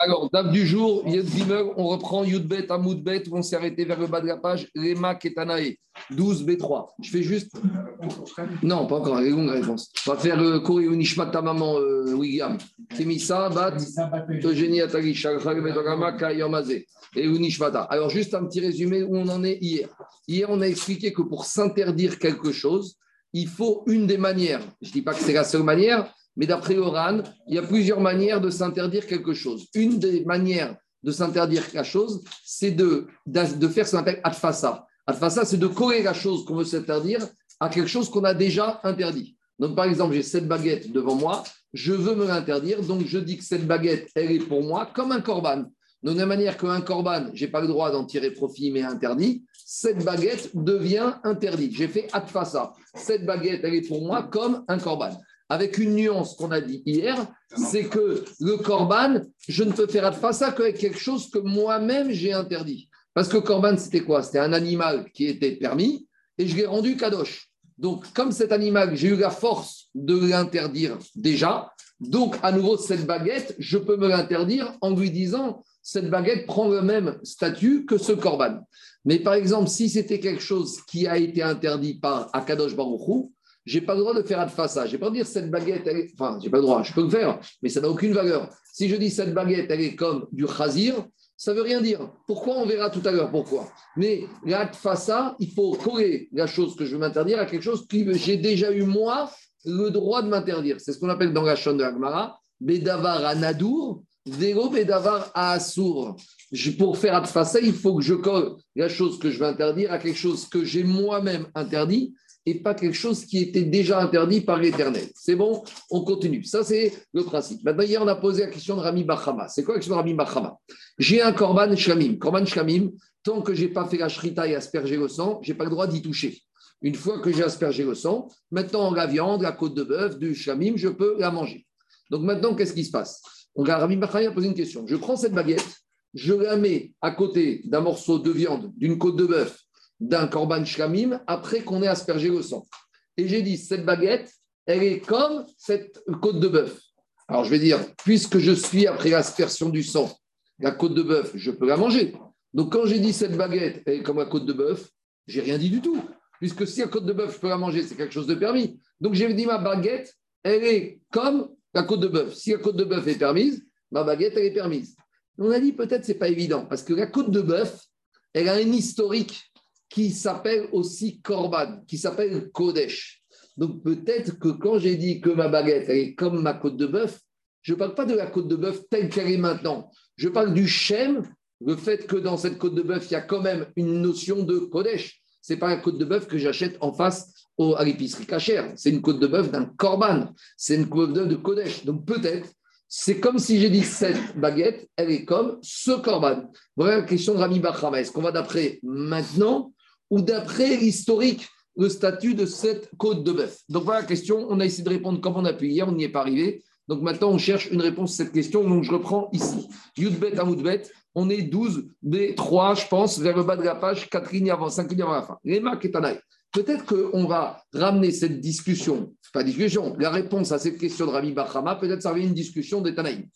Alors, date du jour, on reprend Yudbet, Amoudbet, on s'est arrêté vers le bas de la page, Lema Ketanae, 12 B3. Je fais juste. Non, pas encore, les longues réponses. On va faire euh, Kori Unishmat, ta maman, euh, William. Kemissa, Bat, Eugénie Atali, Shalchag, Bedogama, Kayomazé. Et Unishmata. Alors, juste un petit résumé où on en est hier. Hier, on a expliqué que pour s'interdire quelque chose, il faut une des manières. Je ne dis pas que c'est la seule manière, mais d'après Oran, il y a plusieurs manières de s'interdire quelque chose. Une des manières de s'interdire quelque chose, c'est de, faire ce qu'on appelle adfasa. Adfasa, c'est de coller la chose qu'on veut s'interdire à quelque chose qu'on a déjà interdit. Donc, par exemple, j'ai cette baguette devant moi, je veux me l'interdire, donc je dis que cette baguette, elle est pour moi comme un corban. De la même manière qu'un corban, je n'ai pas le droit d'en tirer profit, mais interdit, cette baguette devient interdite. J'ai fait adfasa. Cette baguette, elle est pour moi comme un corban avec une nuance qu'on a dit hier, c'est que le corban, je ne peux faire ça qu'avec quelque chose que moi-même j'ai interdit. Parce que corban, c'était quoi? C'était un animal qui était permis et je l'ai rendu kadosh. Donc, comme cet animal, j'ai eu la force de l'interdire déjà, donc à nouveau, cette baguette, je peux me l'interdire en lui disant cette baguette prend le même statut que ce corban. Mais par exemple, si c'était quelque chose qui a été interdit par Akadosh Baruchou, j'ai pas le droit de faire adfasa. Je n'ai pas dire cette baguette, elle est... enfin, j'ai pas le droit, je peux le faire, mais ça n'a aucune valeur. Si je dis cette baguette, elle est comme du chazir, ça veut rien dire. Pourquoi On verra tout à l'heure pourquoi? Mais l'adfasa, il faut coller la chose que je veux m'interdire à quelque chose que j'ai déjà eu moi le droit de m'interdire. C'est ce qu'on appelle dans la chaîne de l'Agmara, Bedavar à Nadour, Vélo Bedavar à Assour. Pour faire adfasa, il faut que je colle la chose que je veux interdire à quelque chose que j'ai moi-même interdit et pas quelque chose qui était déjà interdit par l'Éternel. C'est bon On continue. Ça, c'est le principe. Maintenant, hier, on a posé la question de Rami Bachama. C'est quoi la question de Rami Bachama? J'ai un korban shlamim. Korban shlamim, tant que je n'ai pas fait la shrita et aspergé le sang, je n'ai pas le droit d'y toucher. Une fois que j'ai aspergé le sang, maintenant, la viande, la côte de bœuf, du shlamim, je peux la manger. Donc maintenant, qu'est-ce qui se passe? On a Rami Bachama a posé une question. Je prends cette baguette, je la mets à côté d'un morceau de viande, d'une côte de bœuf d'un korban shlamim après qu'on ait aspergé le sang. Et j'ai dit, cette baguette, elle est comme cette côte de bœuf. Alors je vais dire, puisque je suis après l'aspersion du sang, la côte de bœuf, je peux la manger. Donc quand j'ai dit cette baguette, elle est comme la côte de bœuf, j'ai rien dit du tout. Puisque si la côte de bœuf, je peux la manger, c'est quelque chose de permis. Donc j'ai dit, ma baguette, elle est comme la côte de bœuf. Si la côte de bœuf est permise, ma baguette, elle est permise. On a dit, peut-être, c'est pas évident, parce que la côte de bœuf, elle a un historique qui s'appelle aussi Korban, qui s'appelle Kodesh. Donc peut-être que quand j'ai dit que ma baguette est comme ma côte de bœuf, je ne parle pas de la côte de bœuf telle qu'elle est maintenant. Je parle du Shem, le fait que dans cette côte de bœuf, il y a quand même une notion de Kodesh. Ce n'est pas la côte de bœuf que j'achète en face au, à l'épicerie cachère. C'est une côte de bœuf d'un Korban. C'est une côte de bœuf de Kodesh. Donc peut-être c'est comme si j'ai dit cette baguette, elle est comme ce korban. Voilà la question de Rami Bachama. Est-ce qu'on va d'après maintenant ou d'après l'historique, le statut de cette côte de bœuf Donc voilà la question. On a essayé de répondre comme on a pu hier, on n'y est pas arrivé. Donc maintenant, on cherche une réponse à cette question. Donc je reprends ici. Yudbet à Moudbet, on est 12 des 3, je pense, vers le bas de la page, 4 lignes avant, 5 lignes avant la fin. Les Ketanaï. Peut-être qu'on va ramener cette discussion, pas discussion, la réponse à cette question de Rami Bachama, peut-être ça va une discussion des Tanaïm.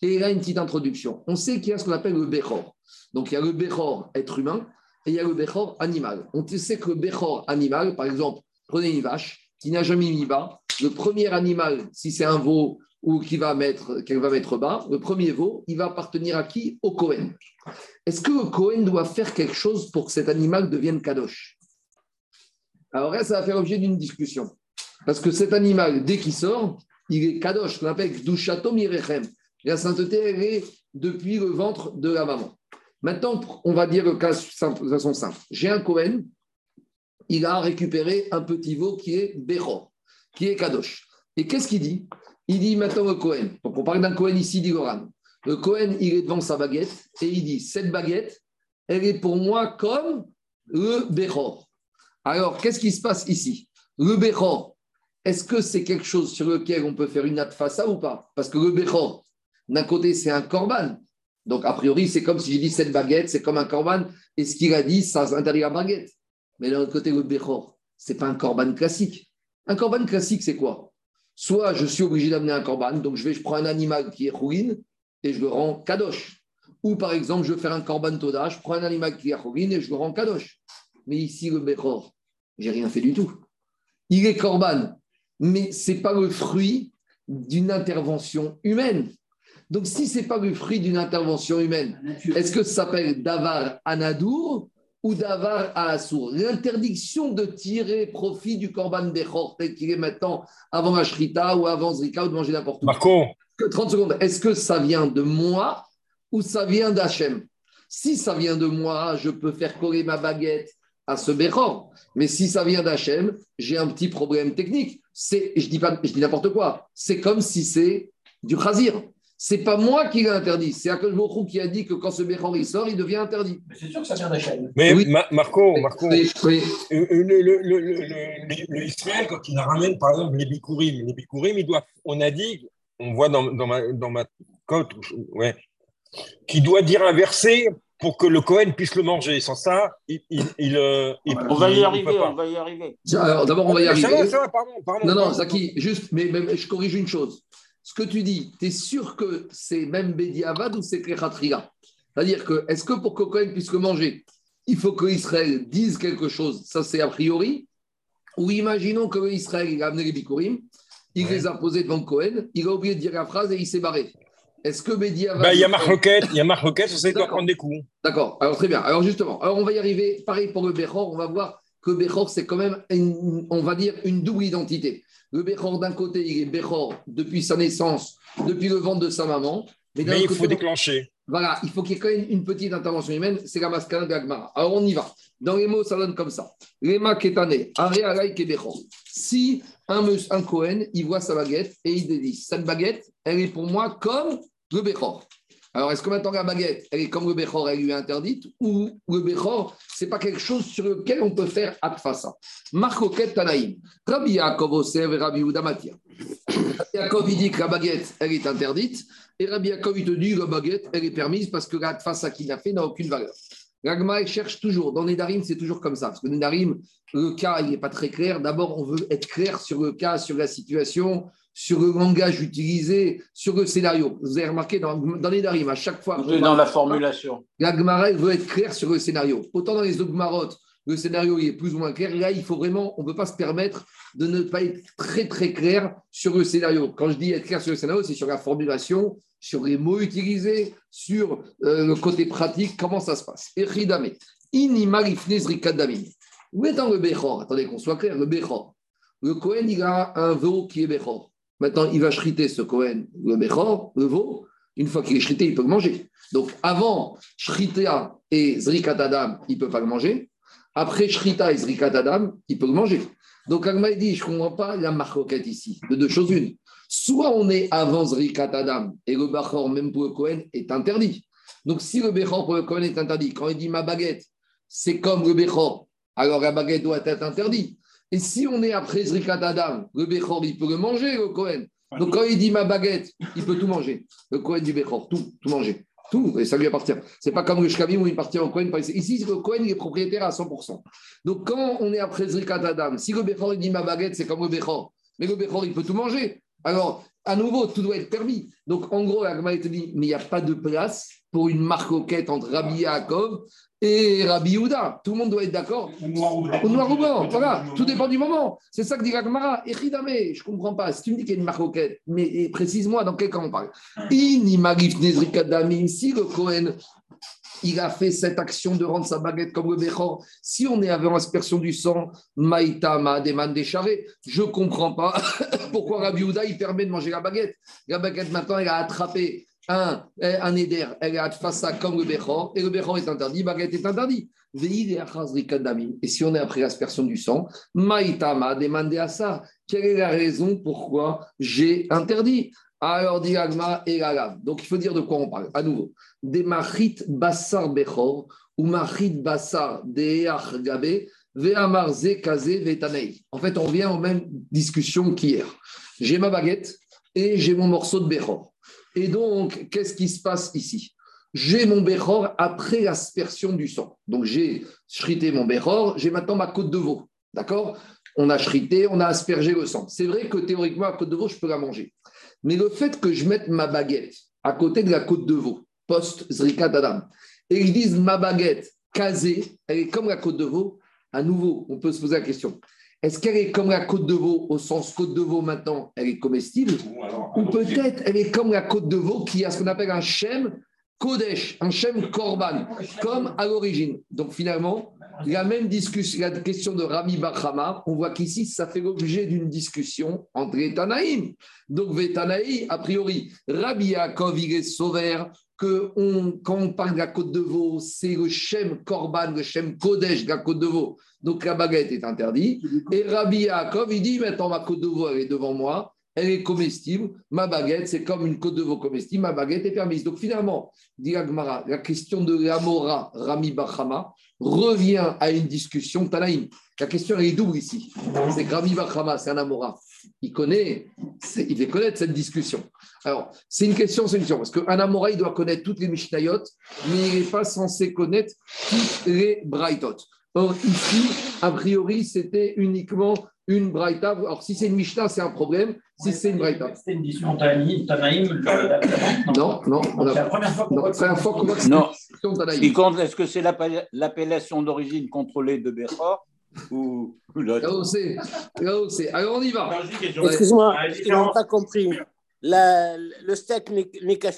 Et là, une petite introduction. On sait qu'il y a ce qu'on appelle le Bechor. Donc il y a le Bechor, être humain, et il y a le Bechor animal. On sait que le Bechor animal, par exemple, prenez une vache qui n'a jamais mis bas, le premier animal, si c'est un veau ou qui va mettre, qu'elle va mettre bas, le premier veau, il va appartenir à qui? Au Cohen. Est-ce que le Cohen doit faire quelque chose pour que cet animal devienne Kadosh? Alors là, ça va faire l'objet d'une discussion. Parce que cet animal, dès qu'il sort, il est Kadosh, qu'on appelle Dushatom Irechem. La sainteté, elle est depuis le ventre de la maman. Maintenant, on va dire le cas de façon simple. J'ai un Cohen, il a récupéré un petit veau qui est Bechor, qui est Kadosh. Et qu'est-ce qu'il dit? Il dit maintenant le Cohen. Donc on parle d'un Cohen ici, dit Goran. Le Cohen, il est devant sa baguette et il dit Cette baguette, elle est pour moi comme le Bechor. Alors, qu'est-ce qui se passe ici? Le Bechor, est-ce que c'est quelque chose sur lequel on peut faire une ça ou pas? Parce que le Bechor, d'un côté, c'est un korban. Donc, a priori, c'est comme si j'ai dit cette baguette, c'est comme un corban. Et ce qu'il a dit, ça interdit la baguette. Mais l'autre côté, le Bechor, ce n'est pas un corban classique. Un corban classique, c'est quoi? Soit je suis obligé d'amener un corban, donc je vais, je prends un animal qui est ruine, et je le rends kadosh. Ou par exemple, je veux faire un korban toda, je prends un animal qui a et je le rends kadosh. Mais ici, le Bechor, j'ai rien fait du tout. Il est korban, mais ce n'est pas le fruit d'une intervention humaine. Donc, si ce n'est pas le fruit d'une intervention humaine, est-ce que ça s'appelle Davar Anadour ou Davar Assour L'interdiction de tirer profit du Korban Bechor, tel qu'il est maintenant avant la Shrita ou avant Zrika ou de manger n'importe où. Marco 30 secondes. Est-ce que ça vient de moi ou ça vient d'Hachem? Si ça vient de moi, je peux faire coller ma baguette à ce Bechor. Mais si ça vient d'Hachem, j'ai un petit problème technique. C'est, je dis pas, je dis n'importe quoi. C'est comme si c'est du Khazir. C'est pas moi qui l'ai interdit, c'est Akash qui a dit que quand ce Bechor il sort, il devient interdit. Mais c'est sûr que ça vient d'Hachem. Mais Marco, Marco le, Israël, quand il ramène par exemple les Bikurim, les Bikurim, il doit, on a dit, on voit dans, dans ma, dans ma cote, ouais, qui doit dire un verset pour que le Cohen puisse le manger. Sans ça, il. il, euh, on va y arriver, on va y arriver. Alors, d'abord, on va y arriver. Ça va, ça va, pardon. pardon non, non, Zaki, juste, mais, je corrige une chose. Ce que tu dis, tu es sûr que c'est même Avad ou c'est Klechatria C'est-à-dire que, est-ce que pour que Cohen puisse le manger, il faut que Israël dise quelque chose? Ça, c'est a priori. Ou imaginons que Israël a amené les Bikurim, il les a posés devant Cohen, il a oublié de dire la phrase et il s'est barré. Est-ce que Bédia va. Bah, il y a Marc Roquette, il y a Marc Roquette, on doit prendre des coups. D'accord, alors très bien. Alors justement, alors on va y arriver. Pareil pour le Bechor, on va voir que Bechor, c'est quand même, on va dire, une double identité. Le Bechor, d'un côté, il est Bechor depuis sa naissance, depuis le ventre de sa maman. Mais, il faut déclencher. Voilà, il faut qu'il y ait quand même une petite intervention humaine, c'est la mascara de Agmara. Alors on y va. Dans les mots, ça donne comme ça. Lema ketane, Bechor. Si un, un Cohen, il voit sa baguette et il dit Cette baguette, elle est pour moi comme le Bechor. Alors, est-ce que maintenant la baguette, elle est comme le Bechor, elle lui est interdite Ou le Bechor, ce n'est pas quelque chose sur lequel on peut faire Atfasa Marco Tanaïm. Rabbi Yaakov Osev et Rabbi Udamatia. Rabbi Yaakov, il dit que la baguette, elle est interdite. Et Rabbi Yaakov, il te dit que la baguette, elle est permise parce que l'Atfasa qu'il a fait n'a aucune valeur. L'agma, cherche toujours. Dans Nedarim, c'est toujours comme ça. Parce que Nedarim, le cas, il n'est pas très clair. D'abord, on veut être clair sur le cas, sur la situation, sur le langage utilisé, sur le scénario. Vous avez remarqué dans, dans Nedarim, à chaque fois. Dans la formulation. L'agma, veut être clair sur le scénario. Autant dans les Ogmarot, le scénario est plus ou moins clair. Là, il faut vraiment, on ne peut pas se permettre de ne pas être très, très clair sur le scénario. Quand je dis être clair sur le scénario, c'est sur la formulation, sur les mots utilisés, sur euh, le côté pratique, comment ça se passe. Et Ridame, Où est dans le Bechor? Attendez qu'on soit clair, le Bechor. Le Cohen, il a un veau qui est Bechor. Maintenant, il va shriter ce Cohen, le Bechor, le veau. Une fois qu'il est shrité, il peut le manger. Donc, avant Shrita et Zrikat Adam, il ne peut pas le manger. Après Shrita et Zrikat Adam, il peut le manger. Donc, Agma dit, je ne comprends pas la marquette ici. De deux choses une. Soit on est avant Zrikat Adam et le Bachor, même pour le Cohen, est interdit. Donc, si le Bechor pour le Cohen est interdit, quand il dit ma baguette, c'est comme le Bechor, alors la baguette doit être interdite. Et si on est après Zrikat Adam, le Bechor, il peut le manger, le Cohen. Donc, quand il dit ma baguette, il peut tout manger. Le Cohen du Bechor, tout, tout manger. Tout, et ça lui appartient. C'est pas comme le Shkamim où il appartient au Cohen. Ici, le Cohen, il est propriétaire à 100%. Donc, quand on est après Zrikat Adam, si le Bechor, il dit ma baguette, c'est comme le Bechor. Mais le Bechor, il peut tout manger. Alors, à nouveau, tout doit être permis. Donc, en gros, Agma te dit, mais il n'y a pas de place pour une marcoquette entre Rabbi Yaakov et Rabbi Yehuda. Tout le monde doit être d'accord. Au noir ou blanc. Voilà, tout dépend du moment. C'est ça que dit Agmara. Echidame, je ne comprends pas. Si tu me dis qu'il y a une marcoquette, mais précise-moi dans quel cas on parle. Si le Cohen il a fait cette action de rendre sa baguette comme le Bechor. Si on est avec aspersion du sang, Maïtama, Deman décharé, je ne comprends pas pourquoi Rabbi Houda, il permet de manger la baguette. La baguette, maintenant, elle a attrapé un, un éder, elle a fait ça comme le Bechor, et le Bechor est interdit, baguette est interdite. Et si on est après l'aspersion du sang, Maïtama, demandé à ça. Quelle est la raison pourquoi j'ai interdit? Alors, dit et Donc, il faut dire de quoi on parle. À nouveau, des machit bassar bechor ou machit bassar deach gabe ve'amarze kaze ve'tanei. En fait, on revient aux mêmes discussions qu'hier. J'ai ma baguette et j'ai mon morceau de bechor. Et donc, qu'est-ce qui se passe ici? J'ai mon bechor après l'aspersion du sang. Donc, j'ai shrité mon bechor, j'ai maintenant ma côte de veau. D'accord? On a shrité, on a aspergé le sang. C'est vrai que théoriquement, la côte de veau, je peux la manger. Mais le fait que je mette ma baguette à côté de la côte de veau, post-Zrika Adam. Et ils disent ma baguette casée, elle est comme la côte de veau. À nouveau, on peut se poser la question est-ce qu'elle est comme la côte de veau au sens côte de veau maintenant, elle est comestible Ou peut-être elle est comme la côte de veau qui a ce qu'on appelle un shem Kodesh, un Shem Korban, comme à l'origine. Donc finalement, la même discussion, la question de Rami Bachama, on voit qu'ici, ça fait l'objet d'une discussion entre les Tanaïm. Donc, Vétanaï, a priori, Rabbi Yaakov, il est que on, quand on parle de la côte de veau, c'est le Shem Korban, le Shem Kodesh de la côte de veau. Donc, la baguette est interdite. Et Rabbi Yaakov, il dit, maintenant, ma côte de veau, elle est devant moi elle est comestible. Ma baguette, c'est comme une côte de veau comestible. Ma baguette est permise. Donc finalement, dit la question de l'amora Rami Bachama revient à une discussion Tanaïm. La question est double ici. C'est que Rami Bachama, c'est un amora. Il connaît, il fait connaître cette discussion. Alors, c'est une question, c'est une question. Parce qu'un amora, il doit connaître toutes les Mishnayot, mais il n'est pas censé connaître toutes les Braithot. Or, ici, a priori, c'était uniquement une Braïta. Alors, si c'est une Mishnah, c'est un problème. Si c'est une Braïta. C'était une discussion Tanaïm Non, non. C'est la première fois qu'on voit que c'est une discussion Tanaïm. qui compte, est-ce que c'est l'appellation d'origine contrôlée de Bechor ou l'autre Là où c'est. Là où c'est. Alors, on y va. Excuse-moi, je n'ai pas compris la, le steak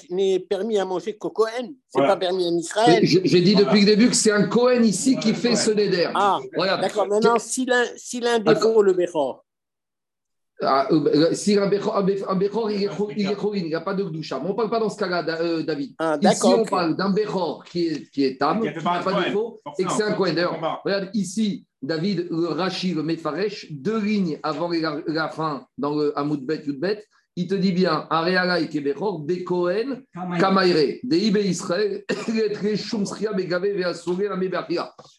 n'est permis à manger qu'au Cohen. Ce n'est voilà. pas permis en Israël. J'ai dit depuis le début que c'est un Cohen ici qui fait ce neder. Ah, d'accord. Maintenant, si l'un si défaut le Bechor. Ah, euh, si un Bechor, un Bechor il est il n'y a pas de doucha. On ne parle pas dans ce cas-là, euh, David. Ah, ici, on parle d'un Bechor qui est, qui est tam, qui n'a pas de défaut, et que c'est un Cohen. D'ailleurs, regarde ici, David, le Rashi, le Mefaresh, deux lignes avant la, la fin dans le Hamoudbet, Yudbet il te dit bien, Areala Kebechor, Kamaire, Deibe Israël,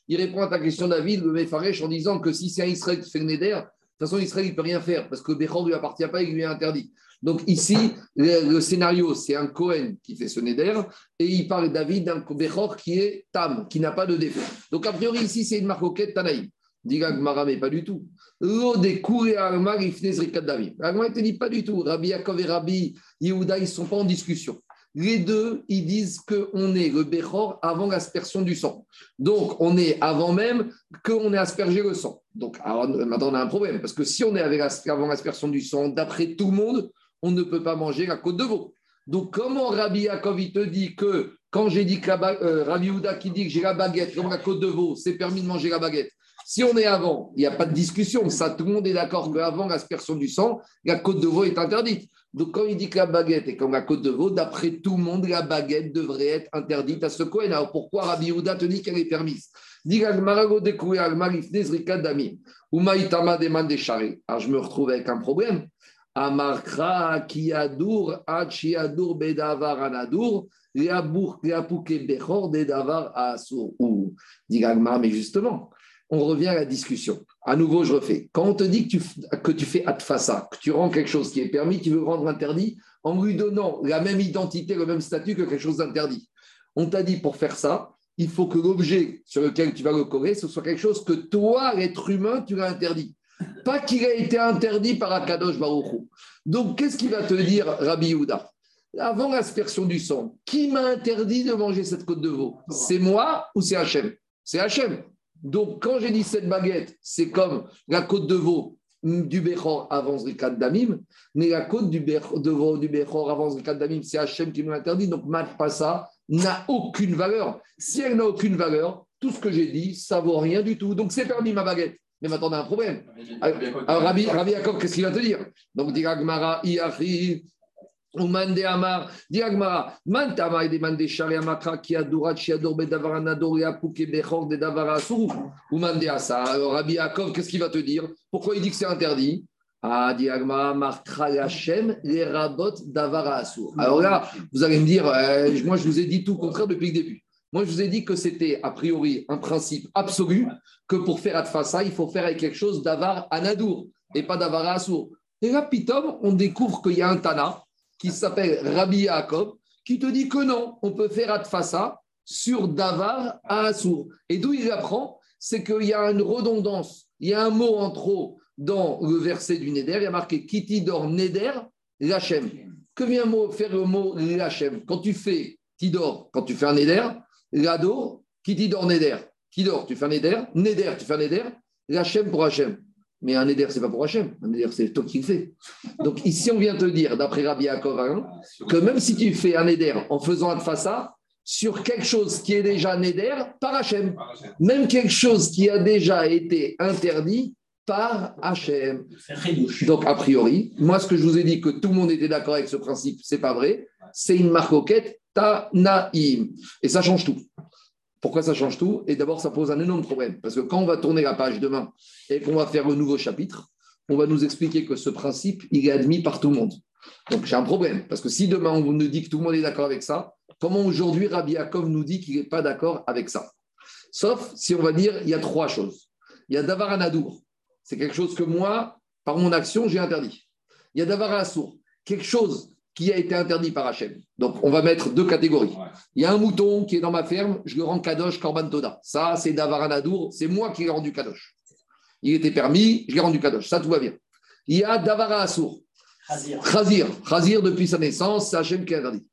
Il répond à ta question, David, le Mefaresh, en disant que si c'est un Israël qui fait le Neder, de toute façon, Israël ne peut rien faire parce que Bechor ne lui appartient pas et lui est interdit. Donc ici, le, scénario, c'est un Cohen qui fait ce Neder et il parle, David, d'un Bechor qui est Tam, qui n'a pas de défaut. Donc a priori, ici, c'est une marcoquette Tanaïm. Dit Gmara, mais pas du tout. L'eau des et Agmar, il David. Agmar, ne te dit pas du tout. Rabbi Yaakov et Rabbi Yehuda, ils ne sont pas en discussion. Les deux, ils disent qu'on est le Bechor avant l'aspersion du sang. Donc, on est avant même qu'on ait aspergé le sang. Donc, maintenant, on a un problème. Parce que si on est avec, avant l'aspersion du sang, d'après tout le monde, on ne peut pas manger la côte de veau. Donc, comment Rabbi Yaakov, te dit que quand j'ai dit que euh, Rabbi Yehuda qui dit que j'ai la baguette comme la côte de veau, c'est permis de manger la baguette? Si on est avant, il n'y a pas de discussion. Tout le monde est d'accord qu'avant l'aspersion du sang, la côte de veau est interdite. Donc, quand il dit que la baguette est comme la côte de veau, d'après tout le monde, la baguette devrait être interdite à ce Cohen. Alors, pourquoi Rabbi Yehuda te dit qu'elle est permise? Alors, je me retrouve avec un problème. Amarkra kiadur achiadur bedavar anadur bechor dedavar asur. Dit mais justement, on revient à la discussion. À nouveau, je refais. Quand on te dit que tu, fais adfasa, que tu rends quelque chose qui est permis, tu veux rendre interdit, en lui donnant la même identité, le même statut que quelque chose d'interdit. On t'a dit pour faire ça, il faut que l'objet sur lequel tu vas le ce soit quelque chose que toi, l'être humain, tu l'as interdit. Pas qu'il a été interdit par Akadosh Baruch Donc, qu'est-ce qu'il va te dire, Rabbi Yehuda? Avant l'aspersion du sang, qui m'a interdit de manger cette côte de veau? C'est moi ou c'est Hachem? C'est Hachem. Donc, quand j'ai dit cette baguette, c'est comme la côte de veau du Bechor avant Zrikat Damim, mais la côte du de veau du Bechor avant Zrikat Damim, c'est Hachem qui nous l'interdit. Donc, Mat Passa n'a aucune valeur. Si elle n'a aucune valeur, tout ce que j'ai dit, ça vaut rien du tout. Donc, c'est permis ma baguette. Mais maintenant, on a un problème. Alors, Rabbi, Rabbi qu'est-ce qu'il va te dire? Donc, dit Agmara, Iachi, Umande Amar, Diagmara, Mantama et demande Shari Amakra qui adora Chiador Bedavara Nadoria Pouke Bechor de Davara Sou. Umande Asa. Alors Rabbi Yaakov, qu'est-ce qu'il va te dire? Pourquoi il dit que c'est interdit? Ah, Diagma, Markra Hashem, les rabot d'Avara. Alors là, vous allez me dire, euh, moi je vous ai dit tout le contraire depuis le début. Moi je vous ai dit que c'était a priori un principe absolu que pour faire Atfasa, il faut faire avec quelque chose d'Avar Anadour et pas d'Avara Asur. Et là, Pitom, on découvre qu'il y a un Tana qui s'appelle Rabbi Yaakov, qui te dit que non, on peut faire Atfasa sur Davar à Assour. Et d'où il apprend? C'est qu'il y a une redondance, il y a un mot en trop dans le verset du Neder, il y a marqué Kitidor Neder Lachem. Que vient faire le mot Hachem Quand tu fais Tidor, quand tu fais un Neder, Lado, qui Tidor Neder Tidor, tu fais un Neder, Neder, tu fais un Neder, Hachem pour Hachem. Mais un Neder, ce n'est pas pour Hachem. Un Neder, c'est toi qui le fais. Donc ici, on vient te dire, d'après Rabbi Yaakov, hein, que même si tu fais un Neder en faisant un Fassa, sur quelque chose qui est déjà Neder par Hachem. Même quelque chose qui a déjà été interdit par Hachem. Donc, a priori, moi, ce que je vous ai dit que tout le monde était d'accord avec ce principe, c'est pas vrai. C'est une marcoquette Tanaïm. Et ça change tout. Pourquoi ça change tout? Et d'abord, ça pose un énorme problème. Parce que quand on va tourner la page demain et qu'on va faire un nouveau chapitre, on va nous expliquer que ce principe, il est admis par tout le monde. Donc j'ai un problème. Parce que si demain on nous dit que tout le monde est d'accord avec ça, comment aujourd'hui Rabbi Yaakov nous dit qu'il n'est pas d'accord avec ça? Sauf si on va dire, il y a trois choses. Il y a Davar Anadour. C'est quelque chose que moi, par mon action, j'ai interdit. Il y a Davar Assour. Quelque chose qui a été interdit par Hachem. Donc, on va mettre deux catégories. Il y a un mouton qui est dans ma ferme, je le rends Kadosh Korban Toda. Ça, c'est Davar c'est moi qui l'ai rendu Kadosh. Il était permis, je l'ai rendu Kadosh. Ça, tout va bien. Il y a Davara Assour. Khazir. Khazir, depuis sa naissance, c'est Hachem qui a interdit.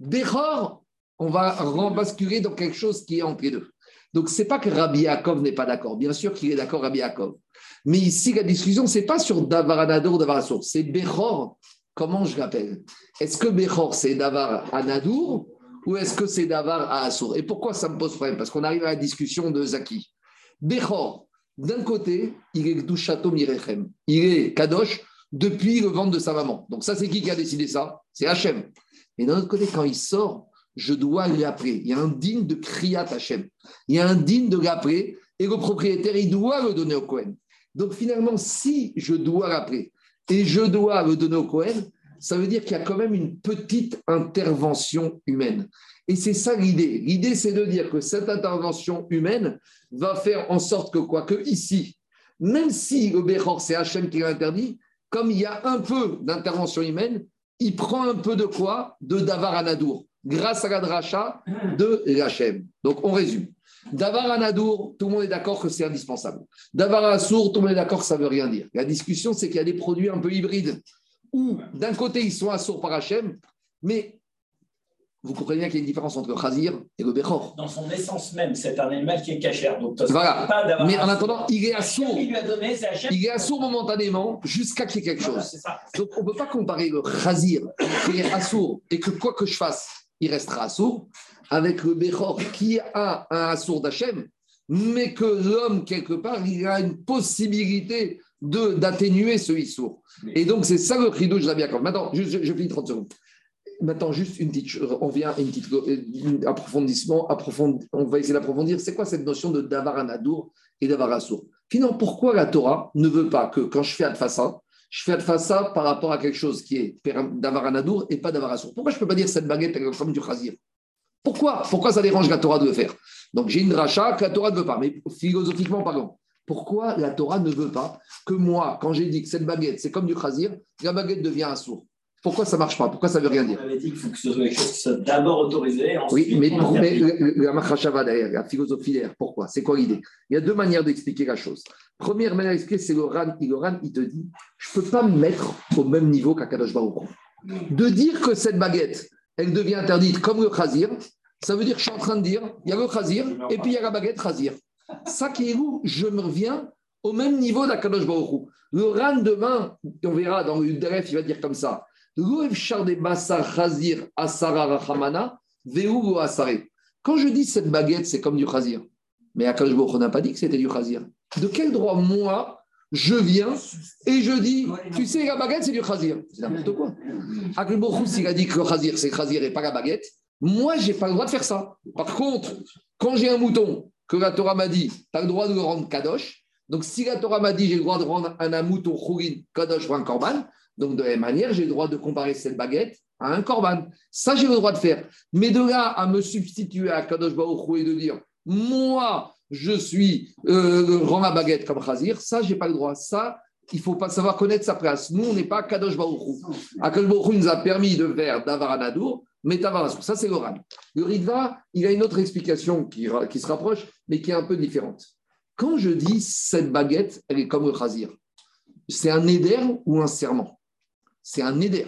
Bechor, on va basculer dans quelque chose qui est entre les deux. Donc, ce n'est pas que Rabbi Yaakov n'est pas d'accord. Bien sûr qu'il est d'accord, Rabbi Yaakov. Mais ici, la discussion, ce n'est pas sur Davar ou Davar Assour. C'est Bechor Comment je l'appelle? Est-ce que Bechor, c'est Davar Anadour ou est-ce que c'est Davar à Assour? Et pourquoi ça me pose problème? Parce qu'on arrive à la discussion de Zaki. Bechor, d'un côté, il est Gdushato Mirechem. Il est Kadosh depuis le ventre de sa maman. Donc ça, c'est qui qui a décidé ça? C'est Hachem. Et d'un autre côté, quand il sort, je dois l'appeler. Il y a un digne de Kriyat Hachem. Il y a un digne de l'appeler et le propriétaire, il doit le donner au Cohen. Donc finalement, si je dois l'appeler, et je dois le donner au Cohen, ça veut dire qu'il y a quand même une petite intervention humaine. Et c'est ça l'idée. L'idée, c'est de dire que cette intervention humaine va faire en sorte que quoi Que ici, même si le c'est Hachem qui l'a interdit, comme il y a un peu d'intervention humaine, il prend un peu de quoi? De Davar Anadour, grâce à la dracha de Hachem. Donc, on résume. Davar Anadour, tout le monde est d'accord que c'est indispensable. Davar Assour, tout le monde est d'accord que ça ne veut rien dire. La discussion, c'est qu'il y a des produits un peu hybrides où, d'un côté, ils sont assourds par Hachem, mais vous comprenez bien qu'il y a une différence entre Khazir et le Bechor. Dans son essence même, c'est un animal qui est cachère. Donc, voilà. Mais en attendant, il est assourd. Il, il est assourd momentanément jusqu'à qu'il y ait quelque chose. donc, on ne peut pas comparer le Khazir qui est assourd et que quoi que je fasse, il restera assourd avec le Bechor qui a un assour d'Hachem, mais que l'homme, quelque part, il a une possibilité d'atténuer ce issour. Et donc, c'est ça le chidouche de Rabbi Maintenant, je, je, finis 30 secondes. Maintenant, juste une petite, on vient à une petite un approfondissement, on va essayer d'approfondir. C'est quoi cette notion de davar anadour et davar assour? Finalement, pourquoi la Torah ne veut pas que quand je fais adfassa, je fais adfassa par rapport à quelque chose qui est davar anadour et pas davar assour? Pourquoi je ne peux pas dire cette baguette comme du chazir pourquoi Pourquoi ça dérange la Torah de le faire? Donc j'ai une rachat que la Torah ne veut pas, mais philosophiquement parlant. Pourquoi la Torah ne veut pas que moi, quand j'ai dit que cette baguette, c'est comme du khazir, la baguette devient un sourd? Pourquoi ça ne marche pas? Pourquoi ça ne veut rien dire? On avait dit qu'il faut que ce soit quelque chose qui soit d'abord autorisé. Oui, mais, mais la machashava derrière, la philosophie derrière, pourquoi? C'est quoi l'idée? Il y a deux manières d'expliquer la chose. Première manière d'expliquer, c'est le Ran. Le Ran, il te dit je ne peux pas me mettre au même niveau qu'Akadosh Baruch De dire que cette baguette, elle devient interdite comme le khazir, ça veut dire que je suis en train de dire, il y a le khazir et puis il y a la baguette khazir. Ça qui est où Je me reviens au même niveau d'Akadosh Baruch Le ran demain, on verra dans le Dref, il va dire comme ça. Quand je dis cette baguette, c'est comme du khazir. Mais Akadosh Baruch n'a pas dit que c'était du khazir. De quel droit, moi, je viens et je dis, tu sais, la baguette, c'est du khazir. C'est n'importe quoi. Akhlbokhou, s'il a dit que le khazir, c'est khazir et pas la baguette, moi, je n'ai pas le droit de faire ça. Par contre, quand j'ai un mouton, que la Torah m'a dit, tu as le droit de le rendre kadosh. Donc, si la Torah m'a dit, j'ai le droit de rendre un, mouton khourin kadosh pour un korban, donc de la même manière, j'ai le droit de comparer cette baguette à un korban. Ça, j'ai le droit de faire. Mais de là à me substituer à kadosh baruch et de dire, moi, je suis euh, rends ma baguette comme Khazir, ça, j'ai pas le droit. Ça, il faut pas savoir connaître sa place. Nous, on n'est pas Kadosh Baruchou. Kadosh Baruchou nous a permis de faire Davaranadour, mais. Ça, c'est l'oral. Le Ritva, il a une autre explication qui, se rapproche, mais qui est un peu différente. Quand je dis cette baguette, elle est comme le Khazir, c'est un éder ou un serment? C'est un éder.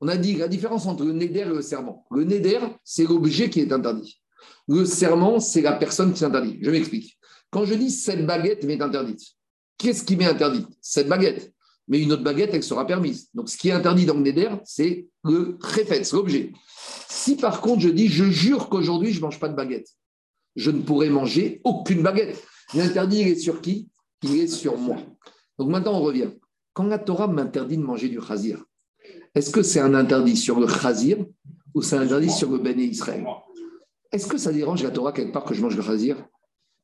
On a dit la différence entre le neder et le serment. Le neder, c'est l'objet qui est interdit. Le serment, c'est la personne qui s'interdit. Je m'explique. Quand je dis cette baguette m'est interdite, qu'est-ce qui m'est interdit? Cette baguette. Mais une autre baguette, elle sera permise. Donc, ce qui est interdit dans le neder, c'est le c'est l'objet. Si par contre je dis, je jure qu'aujourd'hui, je ne mange pas de baguette, je ne pourrai manger aucune baguette. L'interdit, il est sur qui? Il est sur moi. Donc maintenant, on revient. Quand la Torah m'interdit de manger du chazir, est-ce que c'est un interdit sur le chazir ou c'est un interdit sur le béné Israël? Est-ce que ça dérange la Torah quelque part que je mange le chazir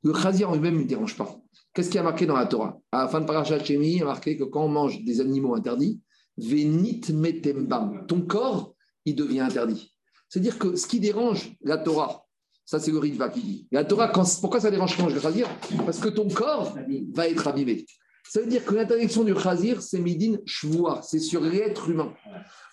Le chazir en lui-même ne dérange pas. Qu'est-ce qui a marqué dans la Torah? À la fin de Parashat Shemi, il y a marqué que quand on mange des animaux interdits, venit metembam, ton corps, il devient interdit. C'est-à-dire que ce qui dérange la Torah, ça c'est le Ritva qui dit. La Torah, pourquoi ça dérange quand je le chazir Parce que ton corps va être abîmé. Ça veut dire que l'interdiction du chazir, c'est midin shvoua, c'est sur l'être humain.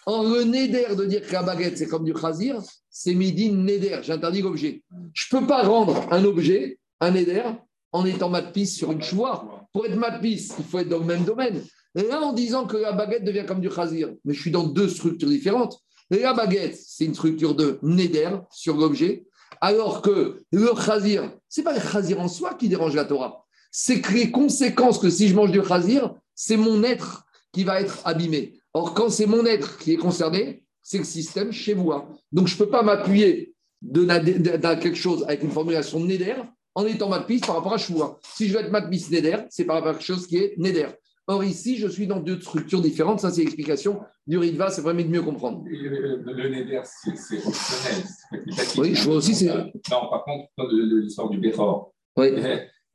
En le neder de dire que la baguette, c'est comme du chazir, c'est midin neder, j'interdis l'objet. Je ne peux pas rendre un objet, un neder, en étant matpis sur une shvoua. Pour être matpis, il faut être dans le même domaine. Et là, en disant que la baguette devient comme du chazir, mais je suis dans deux structures différentes. la baguette, c'est une structure de neder sur l'objet, alors que le chazir, ce n'est pas le chazir en soi qui dérange la Torah c'est que les conséquences que si je mange du chazir, c'est mon être qui va être abîmé. Or, quand c'est mon être qui est concerné, c'est le système chez. Hein. Donc, je ne peux pas m'appuyer dans quelque chose avec une formulation Neder en étant matpis par rapport à Choua. Si je veux être matpis Neder, c'est par rapport à quelque chose qui est Neder. Or, ici, je suis dans deux structures différentes. Ça, c'est l'explication du Ritva. C'est vraiment de mieux comprendre. Le, le, Neder, c'est optionnel. Oui, je vois aussi. c'est... Non, par contre, l'histoire du Béhor. Oui.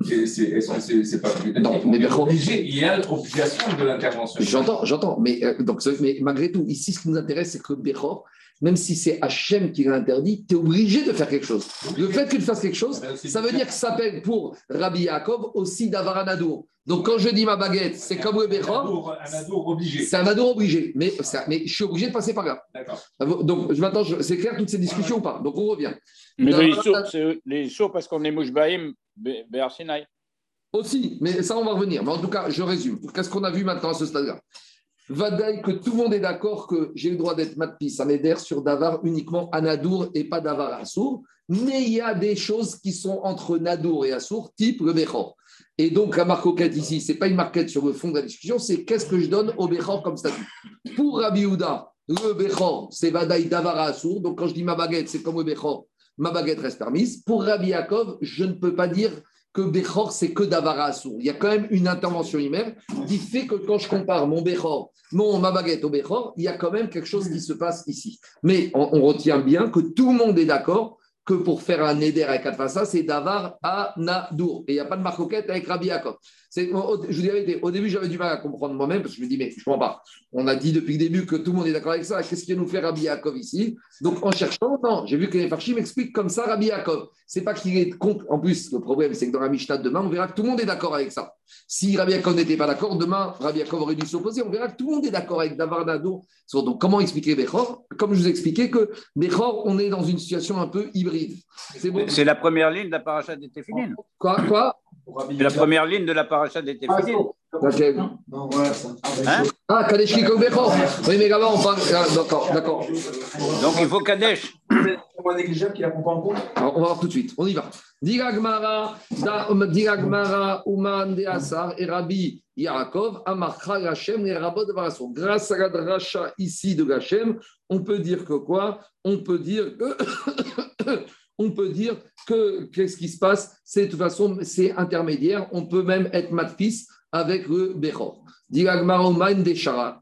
C'est pas non, mais obligé, il y a l'obligation de l'intervention. J'entends, j'entends, mais, euh, donc, mais malgré tout, ici, ce qui nous intéresse, c'est que Bechor, même si c'est Hachem qui l'interdit, tu es obligé de faire quelque chose. Le fait qu'il fasse quelque chose, ça veut dire que ça s'appelle pour Rabbi Yaakov aussi d'Avaranadour. Donc quand je dis ma baguette, c'est comme le Bechor. Un adour obligé. C'est un adour obligé, mais, ça, mais je suis obligé de passer par là. D'accord. Donc je m'attends, c'est clair toutes ces discussions ou pas? Donc on revient. Mais les sourds, parce qu'on est Mouchbaïm, Béarsinaï. Aussi, mais ça, on va revenir. Mais en tout cas, je résume. Qu'est-ce qu'on a vu maintenant à ce stade-là? Vadaï, que tout le monde est d'accord que j'ai le droit d'être matpis à sur Davar uniquement à Nadour et pas Davar à Assour. Mais il y a des choses qui sont entre Nadour et Assour, type le Bechor. Et donc, la marquette ici, ce n'est pas une marquette sur le fond de la discussion, c'est qu'est-ce que je donne au Bechor comme statut. Pour Rabbi Houda, le Bechor, c'est Vadaï Davar à Assour. Donc, quand je dis ma baguette, c'est comme le Bechor, ma baguette reste permise. Pour Rabbi Yaakov, je ne peux pas dire que Bechor, c'est que Davara. Il y a quand même une intervention humaine qui fait que quand je compare mon Bechor, mon, ma baguette au Bechor, il y a quand même quelque chose qui se passe ici. Mais on, retient bien que tout le monde est d'accord que pour faire un Neder avec ça, c'est Davar à Nadour. Et il n'y a pas de marcoquette avec Rabbi Yaakov. Je vous dirais, au début, j'avais du mal à comprendre moi-même parce que je me dis, mais je ne comprends pas. On a dit depuis le début que tout le monde est d'accord avec ça. Qu'est-ce qui nous fait Rabbi Yaakov ici? Donc, en cherchant, non, j'ai vu que les Farchim m'expliquent comme ça Rabbi Yaakov. C'est pas qu'il est contre. En plus, le problème, c'est que dans la Mishnah demain, on verra que tout le monde est d'accord avec ça. Si Rabbi Yaakov n'était pas d'accord, demain, Rabbi Yaakov aurait dû s'opposer. On verra que tout le monde est d'accord avec Davar Nadour. Donc, comment expliquer Bechor? Comme je vous expliquais que Bechor, on est dans une situation un peu hybride. C'est la première ligne de la paracha des Téphilines. Quoi, quoi? C'est la première ligne de la paracha des Téphilines. Hein ah, Kadesh. Oui, mais là-bas, on parle. Ah, d'accord, d'accord. Donc, il faut Kadesh. qui la prend pas en compte On va voir tout de suite. On y va. Diragmara, Diragmara, Uman de Asar et Rabbi Yaakov, Amarcha Hachem et Rabot de Grâce à la dracha ici de Hachem, on peut dire que quoi? On peut dire que. On peut dire que qu'est-ce qui se passe? C'est de toute façon, c'est intermédiaire. On peut même être matfis avec le Bechor. De Shara.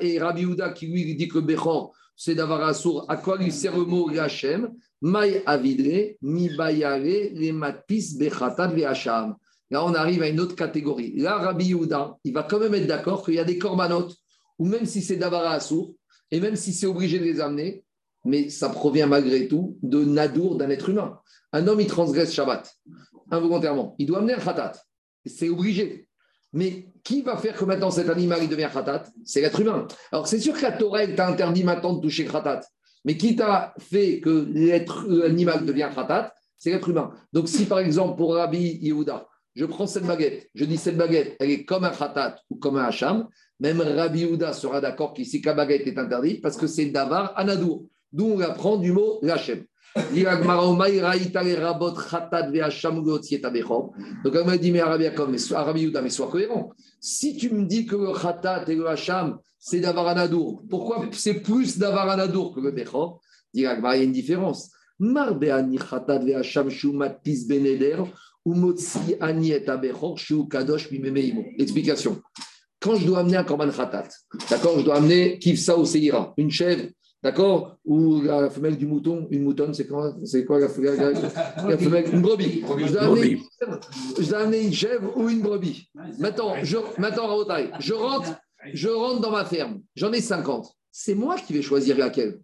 Et Rabbi Uda qui lui dit que Bechor, c'est d'avoir assour. À quoi lui sert le mot Hachem Maï avidre, mi bayare, les matpis bechatat hacham. Là, on arrive à une autre catégorie. Là, Rabbi Yehuda, il va quand même être d'accord qu'il y a des corbanotes, ou même si c'est d'Avara Assour, et même si c'est obligé de les amener, mais ça provient malgré tout de Nadour, d'un être humain. Un homme, il transgresse Shabbat, involontairement. Il doit amener un khatat. C'est obligé. Mais qui va faire que maintenant cet animal il devient khatat? C'est l'être humain. Alors c'est sûr que la Torah t'a interdit maintenant de toucher khatat. Mais qui t'a fait que l'animal devient khatat? C'est l'être humain. Donc si par exemple pour Rabbi Yehuda, je prends cette baguette, je dis cette baguette, elle est comme un khatat ou comme un hacham, même Rabbi Houda sera d'accord qu'ici, la baguette est interdite parce que c'est davar anadour, d'où on apprend du mot lachem. Donc, elle m'a dit, mais Arabi Yaakov, mais sois cohérent. Si tu me dis que le khatat et le hacham, c'est d'avar anadour, pourquoi c'est plus d'avar anadour que le bechor il y a une différence. Marbe ani khatat ve hacham beneder ani et abechor shu kadosh. Explication. Quand je dois amener un korban khatat, d'accord, je dois amener kivsa ou seira, une chèvre, D'accord? Ou la femelle du mouton, une moutonne, c'est quoi, c'est quoi la, femelle, la- la femelle Une brebis. Je dois, amener, je dois amener une chèvre ou une brebis. Maintenant, je, maintenant Rabotai, je rentre, je rentre dans ma ferme. J'en ai 50. C'est moi qui vais choisir laquelle.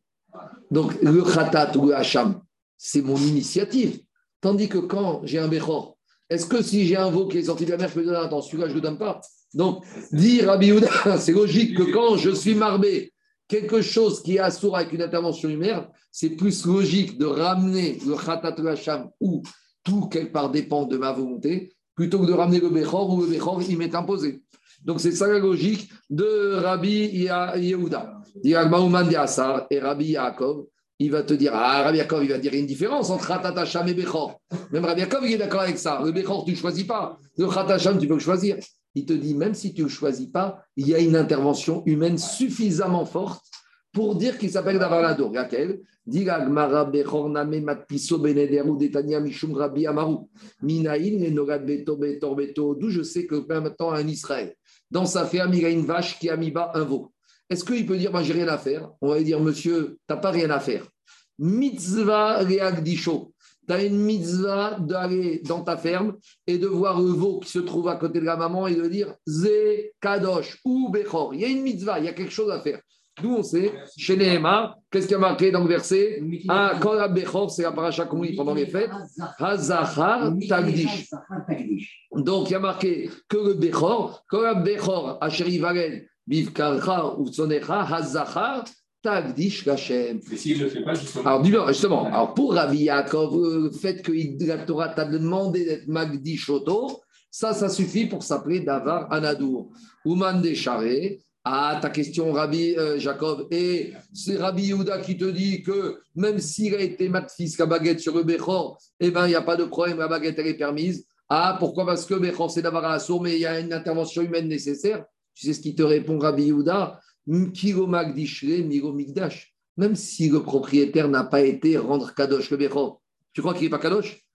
Donc, le khatat ou le hacham, c'est mon initiative. Tandis que quand j'ai un béchor, est-ce que si j'ai un veau qui est sorti de la mer, je peux dire, attends, celui-là, je ne le donne pas? Donc, dit Rabbi Yehuda, c'est logique que quand je suis marbé, quelque chose qui est assourd avec une intervention humaine, c'est plus logique de ramener le khatat ou hacham où tout quelque part dépend de ma volonté, plutôt que de ramener le béchor où le béchor, il m'est imposé. Donc, c'est ça la logique de Rabbi Yehuda. Et Rabbi Yaakov, il va te dire, ah, Rabbi Yaakov, il va dire, une différence entre Khatat Hacham et Bechor. Même Rabbi Yaakov, il est d'accord avec ça. Le Bechor, tu ne choisis pas. Le Khatat Hacham, tu peux choisir. Il te dit, même si tu ne choisis pas, il y a une intervention humaine suffisamment forte pour dire qu'il s'appelle Davarado. Laquelle. D'où je sais que maintenant, un Israël, dans sa ferme, il a une vache qui a mis bas un veau. Est-ce qu'il peut dire, moi, j'ai rien à faire? On va lui dire, monsieur, tu n'as pas rien à faire. Mitzvah reagdisho. Tu as une mitzvah d'aller dans ta ferme et de voir le veau qui se trouve à côté de la maman et de dire Ze Kadosh ou Bechor. Il y a une mitzvah, il y a quelque chose à faire. D'où on sait, chez Nehema, qu'est-ce qu'il y a marqué dans le verset Ah, quand Bechor, c'est la paracha qu'on lit pendant les fêtes, Hazachar Tagdish. Donc, il y a marqué que le Bechor, quand Bechor, Asheri Valen, Bivkarcha ou Tsonecha, Hazachar, Tagdish Lachem. Mais s'il ne le fait pas, justement. Alors, justement, alors pour Rabbi Yaakov, le fait que la Torah t'a demandé d'être Magdish Oto, ça, ça suffit pour s'appeler Davar Anadour. Ouman Descharé, ah, ta question, Rabbi euh, Jacob, et c'est Rabbi Yehuda qui te dit que même s'il a été matfis la baguette sur le Bechor, eh ben, il n'y a pas de problème, la baguette, elle est permise. Ah, pourquoi? Parce que Bechor, c'est Davar Assour, mais il y a une intervention humaine nécessaire. Tu sais ce qui te répond, Rabbi Yehuda? Même si le propriétaire n'a pas été rendre Kadosh le Bechor, tu crois qu'il n'est pas Kadosh?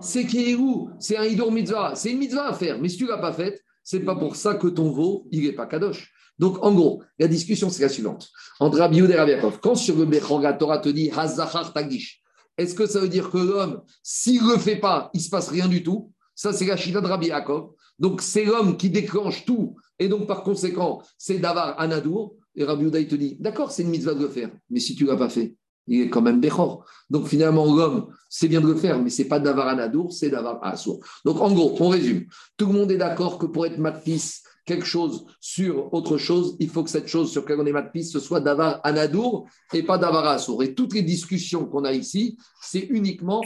C'est Kirou, c'est un Hidur Mitzvah, c'est une Mitzvah à faire. Mais si tu ne l'as pas faite, c'est pas pour ça que ton veau, il n'est pas Kadosh. Donc, en gros, la discussion, c'est la suivante. Entre Rabbi et Rabbi quand sur le Bechor, la Torah te dit Hazachar Tagish, est-ce que ça veut dire que l'homme, s'il ne le fait pas, il ne se passe rien du tout? Ça, c'est la Shita de Rabbi Yaakov. Donc, c'est l'homme qui déclenche tout. Et donc, par conséquent, c'est Davar Anadour. Et Rabbi Yehuda, il te dit D'accord, c'est une mitzvah de le faire. Mais si tu ne l'as pas fait, il est quand même Bechor. Donc, finalement, l'homme, c'est bien de le faire, mais ce n'est pas Davar Anadour, c'est Davar Assour. Donc, en gros, on résume. Tout le monde est d'accord que pour être matfis, quelque chose sur autre chose, il faut que cette chose sur laquelle on est matfis, ce soit Davar Anadour et pas Davar Assour. Et toutes les discussions qu'on a ici, c'est uniquement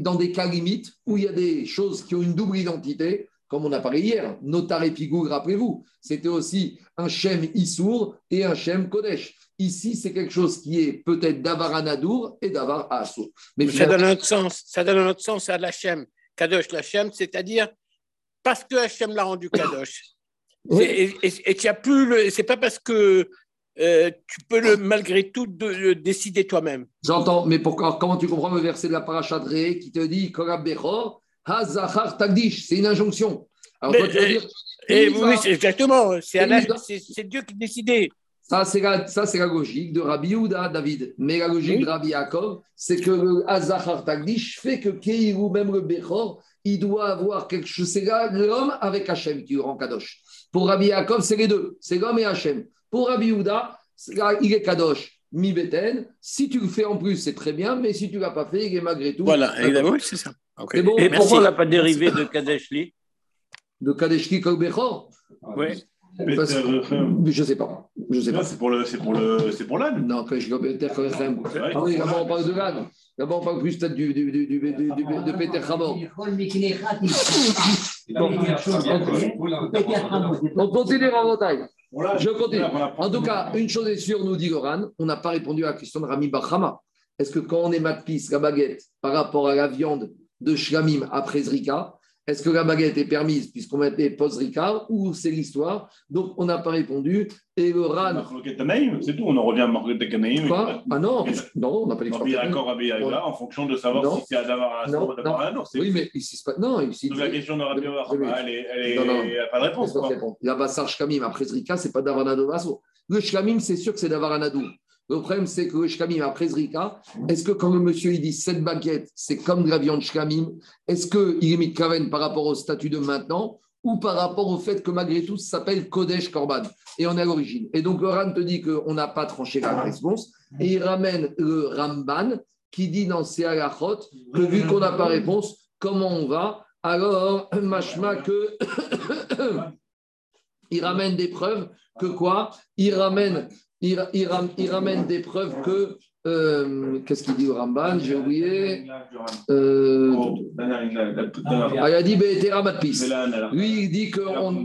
dans des cas limites où il y a des choses qui ont une double identité, comme on a parlé hier. Notar et Pigou, rappelez-vous, c'était aussi un Shem Issour et un Shem Kodesh. Ici, c'est quelque chose qui est peut-être Davar Anadour et Davar Assour. Mais Ça donne un autre sens. Ça donne un autre sens à l'Hachem. Kadosh l'Hachem, c'est-à-dire parce que Hachem l'a rendu Kadosh. Oui. Et- Et et plus le. C'est pas parce que euh, tu peux le malgré tout de, le décider toi-même. J'entends, mais pourquoi, comment tu comprends le verset de la paracha de Ré qui te dit Korab Bechor, Hazachar Tagdish C'est une injonction. Alors Mais, toi, tu vas dire, Et exactement. C'est Dieu qui décidait. ça c'est la, logique de Rabbi Yehuda, David. Mais la logique Oui. de Rabbi Yaakov, c'est que le Hazachar Tagdish fait que Keirou, même le Bechor, il doit avoir quelque chose. C'est l'homme avec Hachem qui rend Kadosh. Pour Rabbi Yaakov, c'est les deux. C'est l'homme et Hachem. Pour Rabbi Yehuda, il est Kadosh. Mi Beten. Si tu le fais en plus, c'est très bien, mais si tu ne l'as pas fait, il est malgré tout. Voilà, c'est ça. Bon. Et Merci. pourquoi on n'a pas dérivé de Kadeshli de Kadeshki Kol Bechor Ouais. Parce- Je sais pas. Je sais pas. c'est pour le, c'est pour le, c'est pour l'âne. Non, vrai. Ah oui, d'abord, on parle de l'âne. D'abord, on parle plus peut-être du, du, du, du, du- du- de Peter Hamor. On continue en montagne. Je continue. En tout cas, une chose est sûre, nous dit Goran, on n'a pas répondu à la question de Rami Bachama. Est-ce que quand on est matpis, la baguette, par rapport à la viande de shlamim après Zrika, est-ce que la baguette est permise puisqu'on mettait post-Zrika ou c'est l'histoire? Donc, on n'a pas répondu. Et le Ran. C'est tout, on en revient à Marloquet Tanaïm. Quoi? Ah non, non, on n'a pas On l'expérience. est d'accord Rabbi Yaïla en fonction de savoir Non. si c'est Adavar à Non, ou Adavar à non. c'est- Oui, mais ici, c'est pas. Non, ici. Donc la question de Rabbi elle n'a pas de réponse. Quoi. répondre. La Bassar Shkamim après Zrika, ce n'est pas Davanado Vaso. Le Shkamim, c'est sûr que c'est Davanadou. Le problème, c'est que le Shkamim après Zrika, est-ce que quand le monsieur il dit cette baguette, c'est comme de la viande Shkamim, est-ce qu'il est mis de Kaven par rapport au statut de maintenant ou par rapport au fait que malgré tout, ça s'appelle Kodesh Korban et on est à l'origine? Et donc, le Ran te dit qu'on n'a pas tranché la réponse et il ramène le Ramban qui dit dans ses halachot que vu qu'on n'a pas réponse, comment on va? Alors, machma que. il ramène des preuves que quoi? Il ramène, il, il ram- il ramène des preuves que. euh, Qu'est-ce qu'il dit au Ramban J'ai oublié. Euh, ah, il a dit Be'etera matpis. Lui, il dit qu'on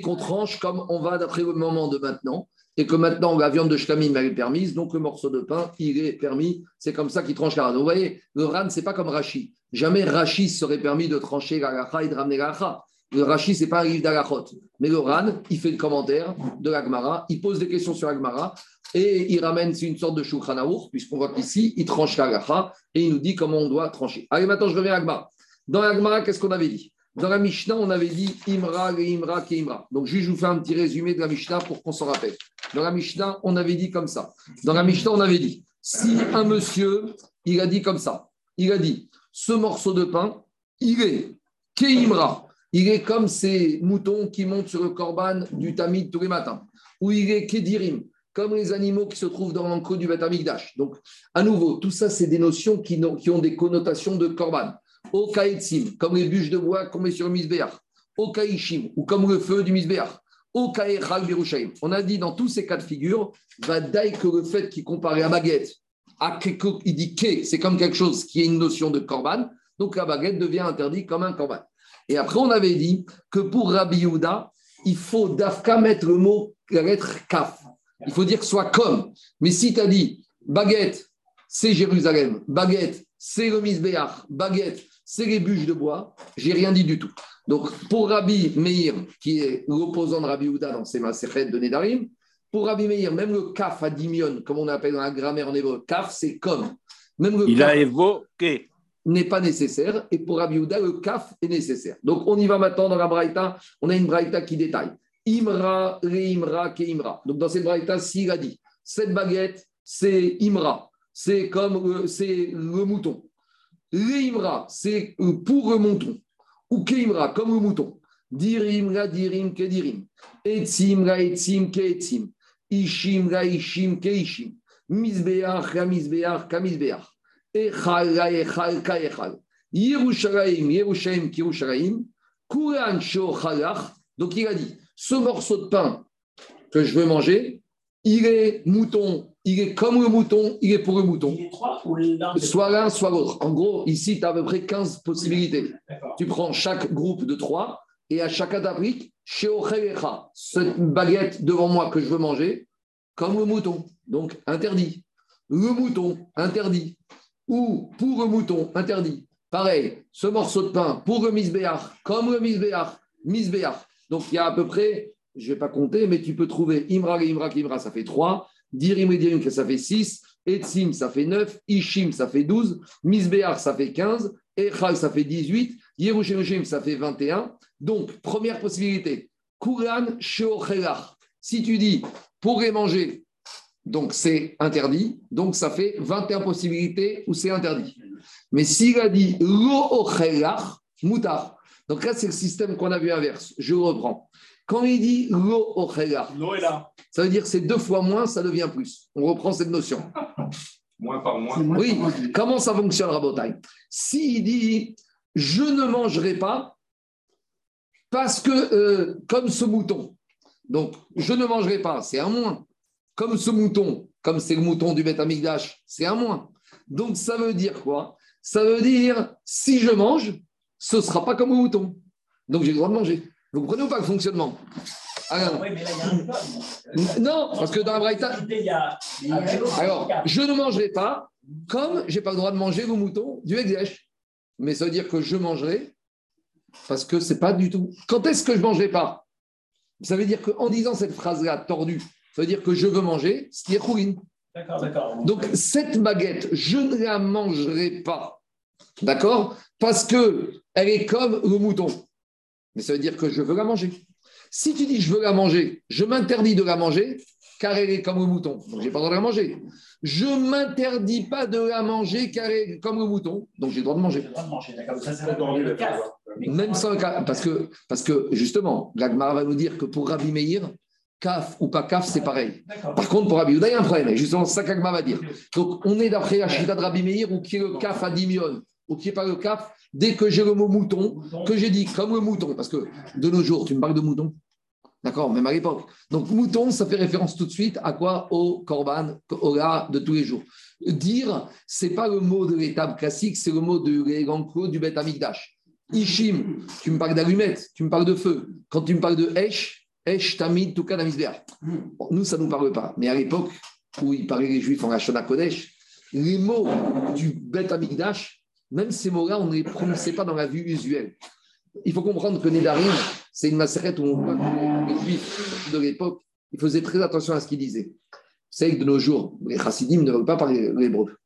qu'on tranche comme on va d'après le moment de maintenant. Et que maintenant, la viande de shkamim est permise, donc le morceau de pain, il est permis. C'est comme ça qu'il tranche la. Vous voyez, le ran, c'est pas comme Rashi. Jamais Rashi serait permis de trancher la et de ramener la. Le Rashi, c'est pas un livre d'Alachot. Mais le ran, il fait le commentaire de l'Agmara, il pose des questions sur l'Agmara et il ramène, c'est une sorte de Aruch, puisqu'on voit qu'ici, il tranche la gacha et il nous dit comment on doit trancher. Allez, maintenant, je reviens à l'Agmara. Dans l'Agmara, qu'est-ce qu'on avait dit? Dans la Mishnah, on avait dit Imra, Imra, Imra. Donc, juste, je vous fais un petit résumé de la Mishnah pour qu'on s'en rappelle. Dans la Mishnah, on avait dit comme ça. Dans la Mishnah, on avait dit si un monsieur, il a dit comme ça, il a dit ce morceau de pain, il est Keimra. Il est comme ces moutons qui montent sur le corban du Tamid tous les matins. Ou il est Kedirim, comme les animaux qui se trouvent dans l'enclos du Beth Amikdash. Donc, à nouveau, tout ça, c'est des notions qui, ont des connotations de corban. Au comme les bûches de bois qu'on met sur le Misbéach. Au ou comme le feu du Misbéach. Au Kaechal Birushaim. On a dit dans tous ces cas de figure, va que le fait qu'il compare la baguette à il dit que c'est comme quelque chose qui est une notion de korban, donc la baguette devient interdite comme un korban. Et après, on avait dit que pour Rabbi Yehuda, il faut d'Afka mettre le mot, la lettre kaf. Il faut dire que ce soit comme. Mais si tu as dit baguette, c'est Jérusalem, baguette, c'est le Misbéach, baguette, c'est les bûches de bois, j'ai rien dit du tout. Donc, pour Rabbi Meir, qui est l'opposant de Rabbi Yehuda dans ses Maserhet de Nedarim, pour Rabbi Meir, même le kaf à dimion, comme on appelle dans la grammaire en hébreu, kaf, c'est comme. Même le Il kaf a évoqué. N'est pas nécessaire, et pour Rabbi le kaf est nécessaire. Donc, on y va maintenant dans la braïta. On a une braïta qui détaille. Imra, re imra, ke imra. Donc, dans cette braïta, s'il a dit, cette baguette, c'est imra, c'est comme le- c'est le mouton. Le imra, c'est euh, pour le mouton. Ou ke imra, comme le mouton. Dirim, la dirim, ke dirim. Etzim, la etzim, ke etzim. Ishim, la ishim, ke ishim. Misbeach, la misbeach, ka misbeach. Donc il a dit, ce morceau de pain que je veux manger, il est mouton, il est comme le mouton, il est pour le mouton. Soit l'un, soit l'autre. En gros, ici, tu as à peu près 15 possibilités. Tu prends chaque groupe de trois et à chez Ochelecha, cette baguette devant moi que je veux manger, comme le mouton. Donc, interdit. Le mouton, interdit. Ou pour le mouton, interdit. Pareil, ce morceau de pain pour le misbéach, comme le misbéach, misbéach. Donc, il y a à peu près, je ne vais pas compter, mais tu peux trouver Imra, Imra, Imra, ça fait 3. Dirim et Dirim, ça fait 6. Etzim, ça fait 9. Ishim, ça fait 12. Misbéach, ça fait 15. Echal, ça fait 18. Yerushalayim, ça fait 21. Donc, première possibilité. Kuran sheochelach. Si tu dis pourrait manger, donc c'est interdit. Donc, ça fait 21 possibilités où c'est interdit. Mais s'il a dit lo mutar. Donc là, c'est le système qu'on a vu inverse. Je reprends. Quand il dit lo ça veut dire que c'est deux fois moins, ça devient plus. On reprend cette notion. Moins par moins. Oui, comment ça fonctionne, Rabotai? S'il dit je ne mangerai pas parce que, euh, comme ce mouton, donc je ne mangerai pas, c'est un moins. Comme ce mouton, comme c'est le mouton du Beth Amikdash, c'est un moins. Donc, ça veut dire quoi? Ça veut dire, si je mange, ce ne sera pas comme au mouton. Donc, j'ai le droit de manger. Vous comprenez ou pas le fonctionnement? Alors, Oui, mais là, il y a un code. Non, parce que dans la Braïta, alors, je ne mangerai pas, comme j'ai pas le droit de manger le mouton du exèche. Mais ça veut dire que je mangerai, parce que c'est pas du tout. Quand est-ce que je mangerai pas? Ça veut dire qu'en disant cette phrase-là tordue, ça veut dire que je veux manger, ce qui est rouline. D'accord, d'accord. Donc, cette baguette, je ne la mangerai pas. D'accord? Parce que elle est comme le mouton. Mais ça veut dire que je veux la manger. Si tu dis je veux la manger, je m'interdis de la manger car elle est comme le mouton. Donc, j'ai pas le droit de la manger. Je m'interdis pas de la manger car elle est comme le mouton. Donc, j'ai le droit de manger. Même sans le cas. Parce que, parce que justement, l'Agmara va nous dire que pour Rabbi Meir, kaf ou pas kaf, c'est pareil. Par contre, pour Rabbi Yehuda, il y a un problème. Et justement, ça qu'Agma va dire. Donc, on est d'après la Shita de Rabbi Meir, ou qui est le kaf à dimion, ou qui n'est pas le kaf, dès que j'ai le mot mouton, que j'ai dit comme le mouton, parce que de nos jours, tu me parles de mouton. D'accord, même à l'époque. Donc, mouton, ça fait référence tout de suite à quoi? Au korban, au rat de tous les jours. Dire, c'est pas le mot de l'étape classique, c'est le mot de l'Eganko du Beth Amikdash. Ishim, tu me parles d'allumettes, tu me parles de feu. Quand tu me parles de Esh, Esh, Tamid, Touka, Damisber. Bon, nous, ça ne nous parle pas. Mais à l'époque où il parlait les Juifs en Hachana Kodesh, les mots du Beth Amikdash, même ces mots-là, on ne les prononçait pas dans la vue usuelle. Il faut comprendre que Nédarim, c'est une massacrette où les Juifs de l'époque, ils faisaient très attention à ce qu'ils disaient. C'est que de nos jours, les chassidim ne veulent pas parler l'hébreu.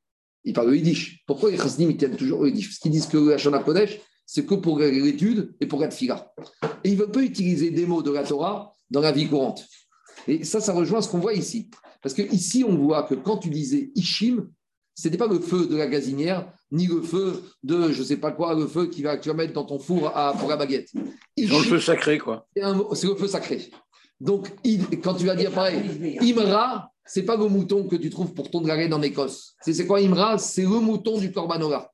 Ils parlent le yiddish. Pourquoi les chassidim ils tiennent toujours au yiddish? Parce qu'ils disent que le Hachana Kodesh, c'est que pour l'étude et pour être fila. Et ils ne veulent pas utiliser des mots de la Torah dans la vie courante. Et ça, ça rejoint ce qu'on voit ici. Parce que ici, on voit que quand tu disais Ishim, ce n'était pas le feu de la gazinière, ni le feu de je ne sais pas quoi, le feu qui va, que tu vas mettre dans ton four à- pour la baguette. Ont le Ishim, feu sacré, quoi. c'est un mot- c'est le feu sacré. Donc, il- quand tu vas dire pareil, Imra, c'est pas le mouton que tu trouves pour ton dragon en Écosse. C'est c'est quoi Imra? C'est le mouton du Korbanora.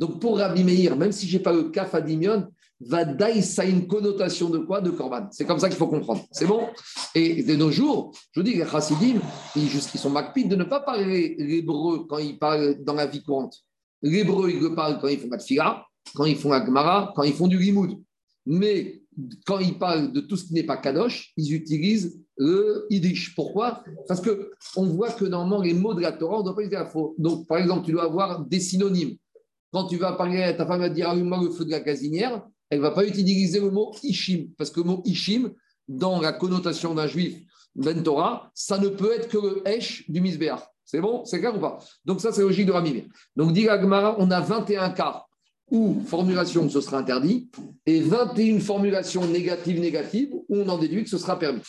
Donc, pour Rabbi Meir, même si je n'ai pas le kaf à Dimion, Vadaï, ça a une connotation de quoi? De Korban. C'est comme ça qu'il faut comprendre. C'est bon? Et de nos jours, je dis, les chassidim, ils, sont macpides de ne pas parler l'hébreu quand ils parlent dans la vie courante. L'hébreu, ils le parlent quand ils font la tfila, quand ils font la gemara, quand ils font du limoud. Mais quand ils parlent de tout ce qui n'est pas kadosh, ils utilisent le yiddish. Pourquoi? Parce que on voit que normalement, les mots de la Torah, on ne doit pas les dire à faux. Donc, par exemple, tu dois avoir des synonymes. Quand tu vas parler, ta femme va te dire allume-moi le feu de la casinière, elle ne va pas utiliser le mot ishim. Parce que le mot ishim, dans la connotation d'un juif, ben Torah, ça ne peut être que le esh du misbéach. C'est bon C'est clair ou pas? Donc, ça, c'est logique de Ramimir. Donc, dit la Gemara, on a 21 cas où formulation ce sera interdit et 21 formulations négatives-négatives où on en déduit que ce sera permis.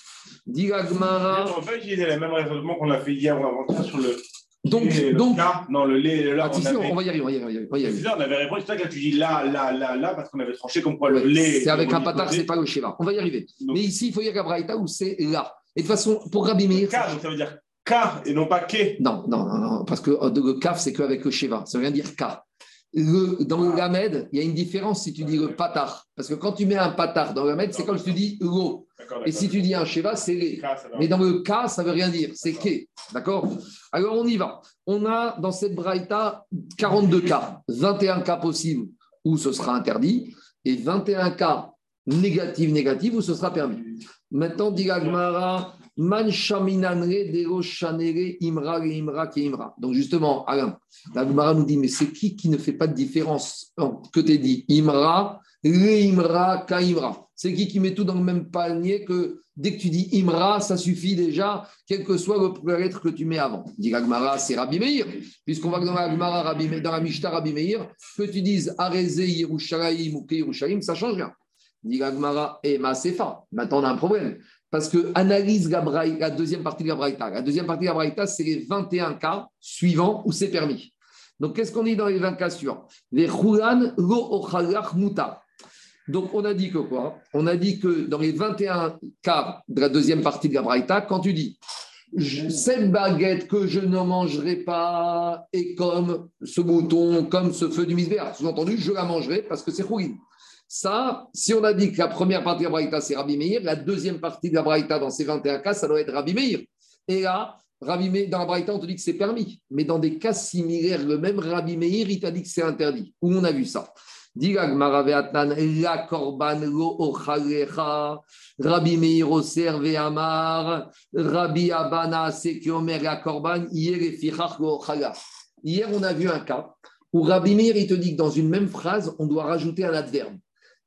Dit la Gemara, On pas utiliser les mêmes raisonnements qu'on a fait hier ou avant-hier sur le. Donc, le donc, non, le lait le si, on, si, avait... on va y arriver, on va y arriver. on va y arriver. C'est ça, on avait répondu. C'est ça que là, tu dis là, là, là, là, parce qu'on avait tranché comme quoi le Ouais, lait. c'est avec un patard, c'est pas le schéma. On va y arriver. Donc- Mais ici, il faut y aller à Braïta où c'est là. Et de toute façon, pour Rabbi Meir, K, donc ça veut dire K et non pas K. non, non, non, non, parce que le kaf, c'est qu'avec le Sheva. Ça veut rien dire K. Le- dans le Lamed, il y a une différence si tu dis le patar. Parce que quand tu mets un patar dans le Lamed, c'est comme si tu dis l'eau. Et si tu dis un Sheva, c'est les. Mais dans le cas, ça ne veut rien dire, c'est que. D'accord? Alors on y va. On a dans cette braïta 42 cas, 21 cas possibles où ce sera interdit et 21 cas négatifs, négatifs où ce sera permis. Maintenant, dit la Gemara, Man shaminanre dero shanere imra le imra ke imra. Donc justement, Alain, la Gemara nous dit, mais c'est qui qui ne fait pas de différence entre que tu dit Imra, le imra, ka imra? C'est qui qui met tout dans le même panier que dès que tu dis Imra, ça suffit déjà, quel que soit le lettre que tu mets avant. Dit la Gemara, c'est Rabbi Meir, puisqu'on va dans la Gemara, Rabbi Meir- dans la Mishnah Rabbi Meir, que tu dises Areze Yerushalayim ou Yerushalayim, ça change rien. Dit la Gemara, et Sefa. Maintenant, on a un problème. Parce que analyse la, la deuxième partie de la Braïta. La deuxième partie de la Braïta, c'est les 21 cas suivants où c'est permis. Donc, qu'est-ce qu'on dit dans les 20 cas suivants? Les Khulan lo ochalach. Donc, on a dit que quoi? On a dit que dans les 21 cas de la deuxième partie de la Braïta, quand tu dis cette baguette que je ne mangerai pas est comme ce mouton, comme ce feu du misbéa. Sous-entendu, je la mangerai parce que c'est Khourin. Ça, si on a dit que la première partie de la Braïta, c'est Rabbi Meir, la deuxième partie de la Braïta, dans ces 21 cas, ça doit être Rabbi Meir. Et là, Rabbi Meir, dans la Braïta, on te dit que c'est permis. Mais dans des cas similaires, le même Rabbi Meir, il t'a dit que c'est interdit. Où on a vu ça? La korban lo. Rabbi Meir oser ve'amar. Rabbi Abana korban. Hier on a vu un cas où Rabbi Meir, il te dit que dans une même phrase, on doit rajouter un adverbe.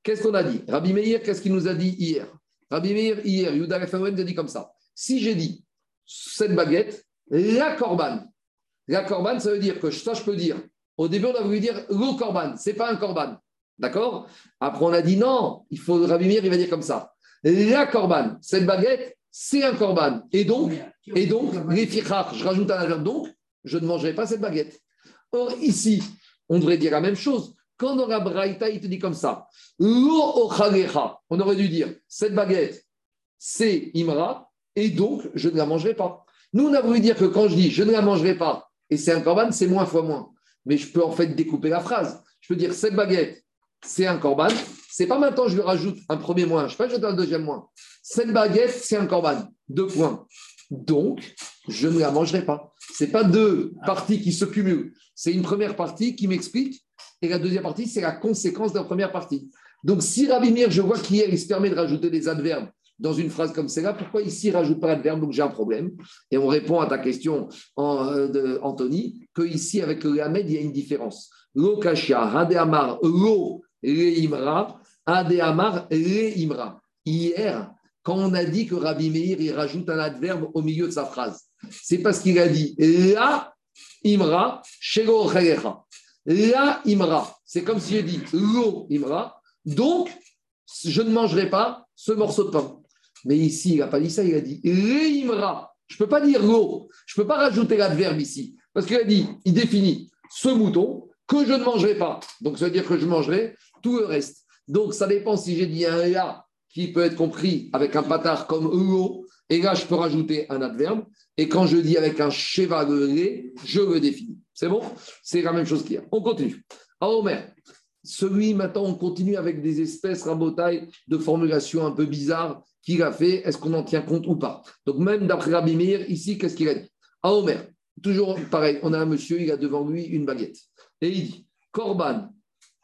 Qu'est-ce qu'on a dit? Rabbi Meir, qu'est-ce qu'il nous a dit hier? Rabbi Meir, hier, Yuda Refawen a dit comme ça. Si j'ai dit cette baguette, la korban. La korban, ça veut dire que ça, je peux dire. Au début, on a voulu dire le korban, c'est pas un korban. D'accord? Après, on a dit non, il faut Rabbi il va dire comme ça. La korban, cette baguette, c'est un korban. Et donc, les je rajoute un adverbe donc, je ne mangerai pas cette baguette. Or, ici, on devrait dire la même chose. Quand on a Braïta, il te dit comme ça. On aurait dû dire cette baguette, c'est Imra, et donc je ne la mangerai pas. Nous, on a voulu dire que quand je dis je ne la mangerai pas, et c'est un korban, c'est moins fois moins. Mais je peux en fait découper la phrase. Je peux dire cette baguette, c'est un korban. C'est pas maintenant je lui rajoute un premier moins, je peux ajouter un deuxième moins. Cette baguette, c'est un korban. Deux points. Donc, je ne la mangerai pas. Ce n'est pas deux parties qui se cumulent. C'est une première partie qui m'explique, et la deuxième partie, c'est la conséquence de la première partie. Donc, si Rabbi Meir, je vois qu'hier, il se permet de rajouter des adverbes dans une phrase comme celle-là, pourquoi ici, il rajoute pas l'adverbe Donc, j'ai un problème. Et on répond à ta question, en, euh, Anthony, que ici, avec le Hamed, il y a une différence. Lo kashia, hade amar, lo imra, hade amar, imra. Hier, quand on a dit que Rabbi Meir, il rajoute un adverbe au milieu de sa phrase, c'est parce qu'il a dit la imra, chalecha. La imra. C'est comme si j'ai dit lo imra. Donc, je ne mangerai pas ce morceau de pain. Mais ici, il n'a pas dit ça, il a dit le imra. Je ne peux pas dire lo. Je ne peux pas rajouter l'adverbe ici. Parce qu'il a dit, il définit ce mouton que je ne mangerai pas. Donc, ça veut dire que je mangerai tout le reste. Donc, ça dépend si j'ai dit un la qui peut être compris avec un patard comme lo. Et là, je peux rajouter un adverbe. Et quand je dis avec un cheval je le définis. C'est bon? C'est la même chose qu'il y a. On continue. Omer, celui, maintenant, on continue avec des espèces rabotailles de formulation un peu bizarres qu'il a fait. Est-ce qu'on en tient compte ou pas? Donc, même d'après Rabbi Meir, ici, qu'est-ce qu'il a dit? Ah, Omer, toujours pareil, on a un monsieur, il a devant lui une baguette. Et il dit Korban,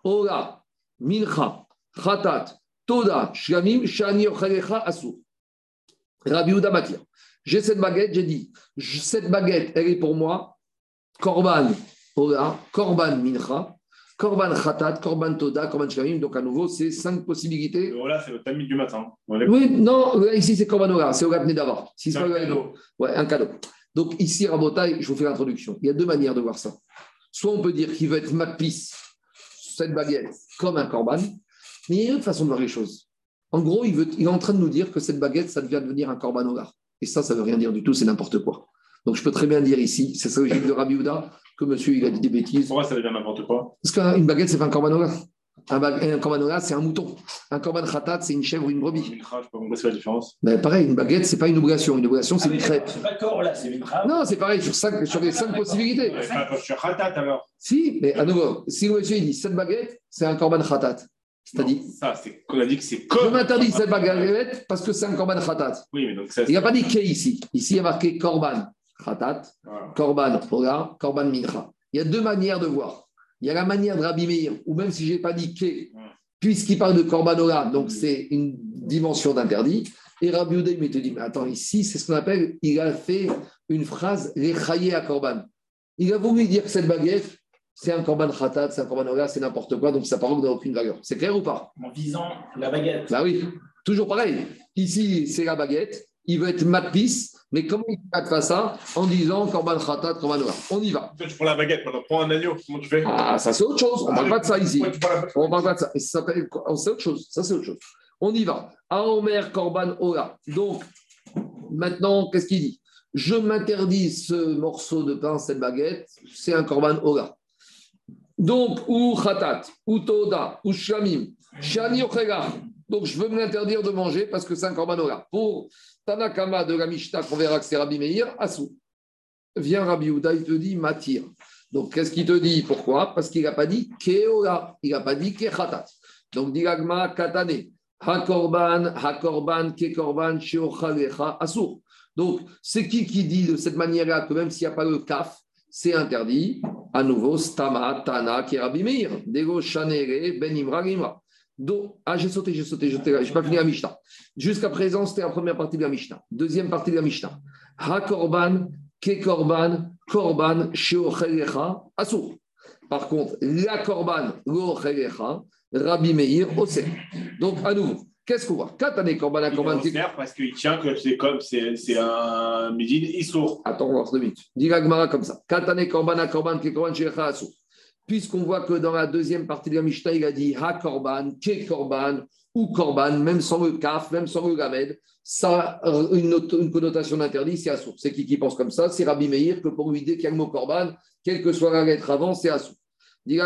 Ola, Mincha, Khatat, Toda, Shlamim, Shani, Asur. Rabbi Matir. J'ai cette baguette, j'ai dit, cette baguette, elle est pour moi, Korban, Ola, Korban, Mincha, Korban Khatat, Korban Toda, Korban Shlamim. Donc, à nouveau, c'est cinq possibilités. Voilà, c'est le tamid du matin. Oui, non, ici, c'est Korban Ola, c'est Ola Nedava. Si C'est un le- cadeau. Ouais, un cadeau. Donc, ici, Rabotai, je vous fais l'introduction. Il y a deux manières de voir ça. Soit on peut dire qu'il veut être Makpis, cette baguette, comme un Korban, mais il y a une autre façon de voir les choses. En gros, il, veut, il est en train de nous dire que cette baguette, ça devient devenir un Korban Ola. Et ça, ça ne veut rien dire du tout, c'est n'importe quoi. Donc, je peux très bien dire ici, c'est ça logique de Rabbi Houda, que monsieur, il a dit des bêtises. Pourquoi ça devient n'importe quoi? Parce qu'une baguette, c'est pas un Korban Ola. Un, un Korban Ola, c'est un mouton. Un Korban Khatat, c'est une chèvre ou une brebis. Mincha, Je sais pas compris c'est la différence. Ben, pareil, une baguette, c'est pas une obligation. Une obligation, c'est Ah, une crêpe. C'est pas corps là, c'est Mincha. Non, c'est pareil, sur, cinq, sur les cinq possibilités. Je suis khatat alors. Si, mais à nouveau, si le monsieur il dit cette baguette, c'est un korban khatat. C'est-à-dire, Ça, c'est qu'on a dit que c'est je comme. m'interdis cette baguette parce que c'est un korban khatat. Oui, mais donc ça. Il n'a pas dit que ici. Ici, il y a marqué korban khatat, korban ola, korban mincha. Il y a deux manières de voir. Il y a la manière de Rabbi Meir, ou même si je n'ai pas dit que, puisqu'il parle de korban ola, donc c'est une dimension d'interdit. Et Rabbi Uday me te dit, mais attends, ici, c'est ce qu'on appelle, il a fait une phrase, les à korban. Il a voulu dire que cette baguette, c'est un korban khatat, c'est un korban ola, c'est n'importe quoi, donc sa parole n'a aucune valeur. C'est clair ou pas? En visant la baguette. Bah oui, toujours pareil. Ici, c'est la baguette. Il veut être matpis, mais comment il fait ça En disant korban khatat, korban ola. On y va. Tu prends la baguette, maintenant prends un agneau. Comment tu fais? Ah, ça c'est autre chose. On ne parle pas de ça ici. On ne parle pas de ça. Ça Oh, C'est autre chose. Ça, c'est autre chose. On y va. Aomer Korban Ola. Donc, maintenant, qu'est-ce qu'il dit? Je m'interdis ce morceau de pain, cette baguette, c'est un Korban Ola. Donc, ou Khatat, ou Toda, ou Shamim, Shani Ochega. Donc, je veux me l'interdire de manger parce que c'est un Korban. Pour Tanakama de la Mishnah, qu'on verra que c'est Rabbi Meir, Asou. Vient Rabbi Houda, il te dit Matir. Donc, qu'est-ce qu'il te dit? Pourquoi? Parce qu'il n'a pas dit Keola, il n'a pas dit Kechatat. Donc, Dilagma Katane, Hakorban, Hakorban, Kekorban, Sheochalecha, Asur. Donc, c'est qui qui dit de cette manière-là que même s'il n'y a pas le kaf, c'est interdit? À nouveau, Stama, Tana, qui est Rabbi Meir, Dego, Shanere, Ben Imra. Donc, ah, j'ai sauté, j'ai sauté, j'ai j'ai pas fini la Mishnah. Jusqu'à présent, c'était la première partie de la Mishnah. Deuxième partie de la Mishnah. Ha Korban, Ke Korban, Korban, Sheochelecha, Asur. Par contre, la Korban, Lochelecha, Rabbi Meir, Osef. Donc, à nouveau, qu'est-ce qu'on voit? Katane Korban, Il Korban, considère parce qu'il tient que c'est comme c'est un Médine Issour. Attends, on va voir deux minutes. Dis la Gemara comme ça. Katane korban ha korban ke korban she'echa asu. Puisqu'on voit que dans la deuxième partie de la Mishnah, il a dit ha korban, ke korban ou korban, même sans le kaf, même sans le gamed, ça a une, connotation d'interdit, c'est assour. C'est qui qui pense comme ça? C'est Rabbi Meir que pour lui, dès qu'il y a le mot korban, quelle que soit la lettre avant, c'est assour. Ben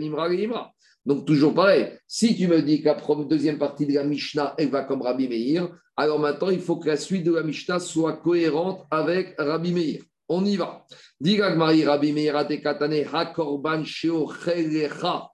imra. Donc, toujours pareil. Si tu me dis que la deuxième partie de la Mishnah, elle va comme Rabbi Meir, alors maintenant, il faut que la suite de la Mishnah soit cohérente avec Rabbi Meir. On y va. Digagmari Rabbi Meir atekatane hakorban sheochelecha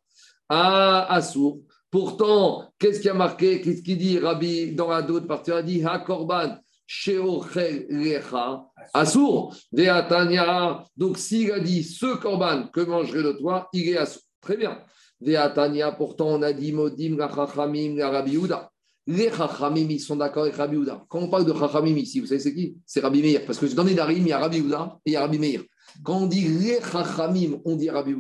à Assour. Pourtant, qu'est-ce qui a marqué? Qu'est-ce qu'il dit Rabbi dans la d'autre partie Il a dit hakorban sheochelecha Assour. Veatania. Donc, s'il a dit ce korban que mangerai de toi, il est Assour. Très bien. Veatania, pourtant, on a dit Modim, la Chachamim, la Rabbi Yehuda. Les Chachamim, ils sont d'accord avec Rabbi Yehuda. Quand on parle de Chachamim ici, vous savez c'est qui? C'est Rabbi Meir. Parce que dans les Darim, il y a Rabbi Yehuda et il y a Rabbi Meir. Quand on dit les Chachamim, on dit Rabbi.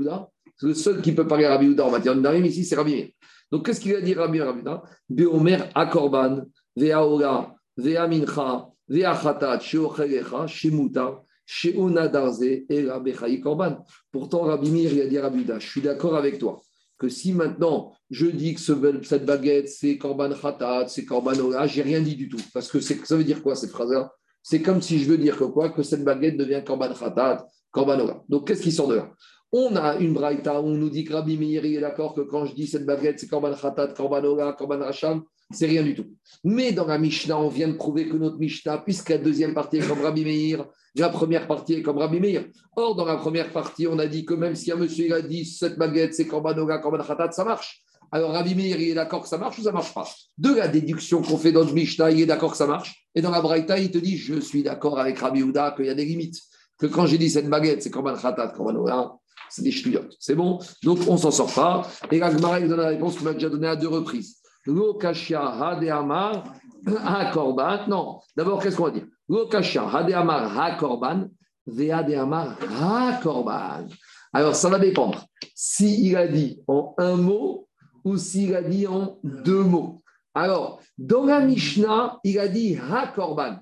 C'est le seul qui peut parler à Rabbi Yehuda en matière de Darim ici, c'est Rabbi Meir. Donc qu'est-ce qu'il a dit Rabbi Yehuda Beomer Akorban, Veaola, Veamincha, Veachatat, Sheochelecha, Shemuta, Sheonadarze et Rabbi Korban. Pourtant, Rabbi Meir, il a dit Rabbi Yehuda, je suis d'accord avec toi que si maintenant je dis que ce- cette baguette c'est korban khatat, c'est korban ola, j'ai rien dit du tout. Parce que ça veut dire quoi cette phrase-là? C'est comme si je veux dire que quoi? Que cette baguette devient korban khatat, korban ola. Donc qu'est-ce qui sort de là? On a une braïta où on nous dit que Rabbi Meir est d'accord que quand je dis cette baguette c'est korban khatat, korban ola, korban racham, c'est rien du tout. Mais dans la Mishnah, on vient de prouver que notre Mishnah, puisque la deuxième partie est comme Rabbi Meir, la première partie est comme Rabbi Meir. Or, dans la première partie, on a dit que même si un monsieur a dit cette baguette, c'est Korban Oga, Korban Khatat, ça marche. Alors, Rabbi Meir, il est d'accord que ça marche ou ça marche pas? De la déduction qu'on fait dans le Mishnah, il est d'accord que ça marche. Et dans la Braïta, il te dit je suis d'accord avec Rabbi Houda qu'il y a des limites. Que quand j'ai dit cette baguette, c'est Korban Khatat, Korban c'est des ch'touillottes. C'est bon? Donc, on s'en sort pas. Et la Gemara, il donne la réponse qu'on a déjà donnée à deux reprises. Lo kashia hadeamar ha korban. Non, d'abord, qu'est-ce qu'on va dire Lo kashia hadeamar ha korban. Veadeamar ha korban. Alors, ça va dépendre. S'il a dit en un mot ou s'il a dit en deux mots. Alors, dans la Mishnah, il a dit ha korban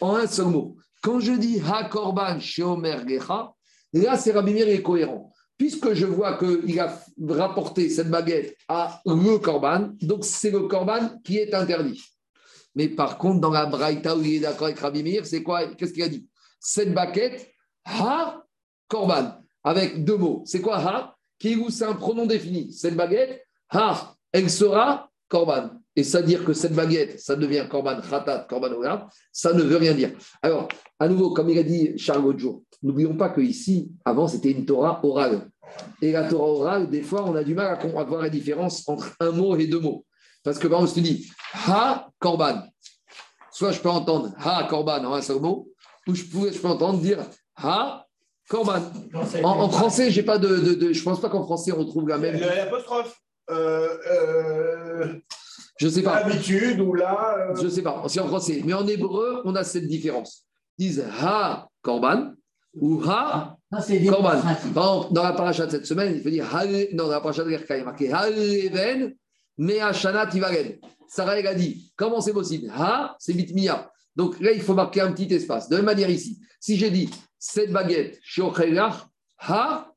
en un seul mot. Quand je dis ha korban chez Omer Gecha, là, c'est Rabbi Meir est cohérent. Puisque je vois qu'il a rapporté cette baguette à le korban, donc c'est le korban qui est interdit. Mais par contre, dans la Braïta où il est d'accord avec Rabbi c'est quoi? Qu'est-ce qu'il a dit? Cette baguette, ha korban, avec deux mots. C'est quoi ha? Qui c'est un pronom défini. Cette baguette, ha, elle sera korban. Et ça dire que cette baguette, ça devient korban khatat, korban olam, ça ne veut rien dire. Alors, à nouveau, comme il a dit Charles l'autre n'oublions pas qu'ici, avant, c'était une Torah orale. Et la Torah orale, des fois, on a du mal à voir la différence entre un mot et deux mots. Parce que, par exemple, je te dis ha korban. Soit je peux entendre ha korban en un seul mot, ou je peux, je peux entendre dire ha korban. En, en français, j'ai pas de, de, de- je pense pas qu'en français on trouve la même. L'apostrophe. Euh, euh, Je sais pas. L'habitude ou là. euh, Je sais pas. C'est en français. Mais en hébreu, on a cette différence. Ils disent ha korban ou ha korban. Par dans la paracha de cette semaine, il faut dire non, dans la paracha de l'Erka, il y a marqué Haleven mais Hashana Tivaren. Sarah, elle a dit comment c'est possible? Ha, c'est bitmiya. Donc là, il faut marquer un petit espace. De la même manière ici, si j'ai dit cette baguette, Shochelach, Ha,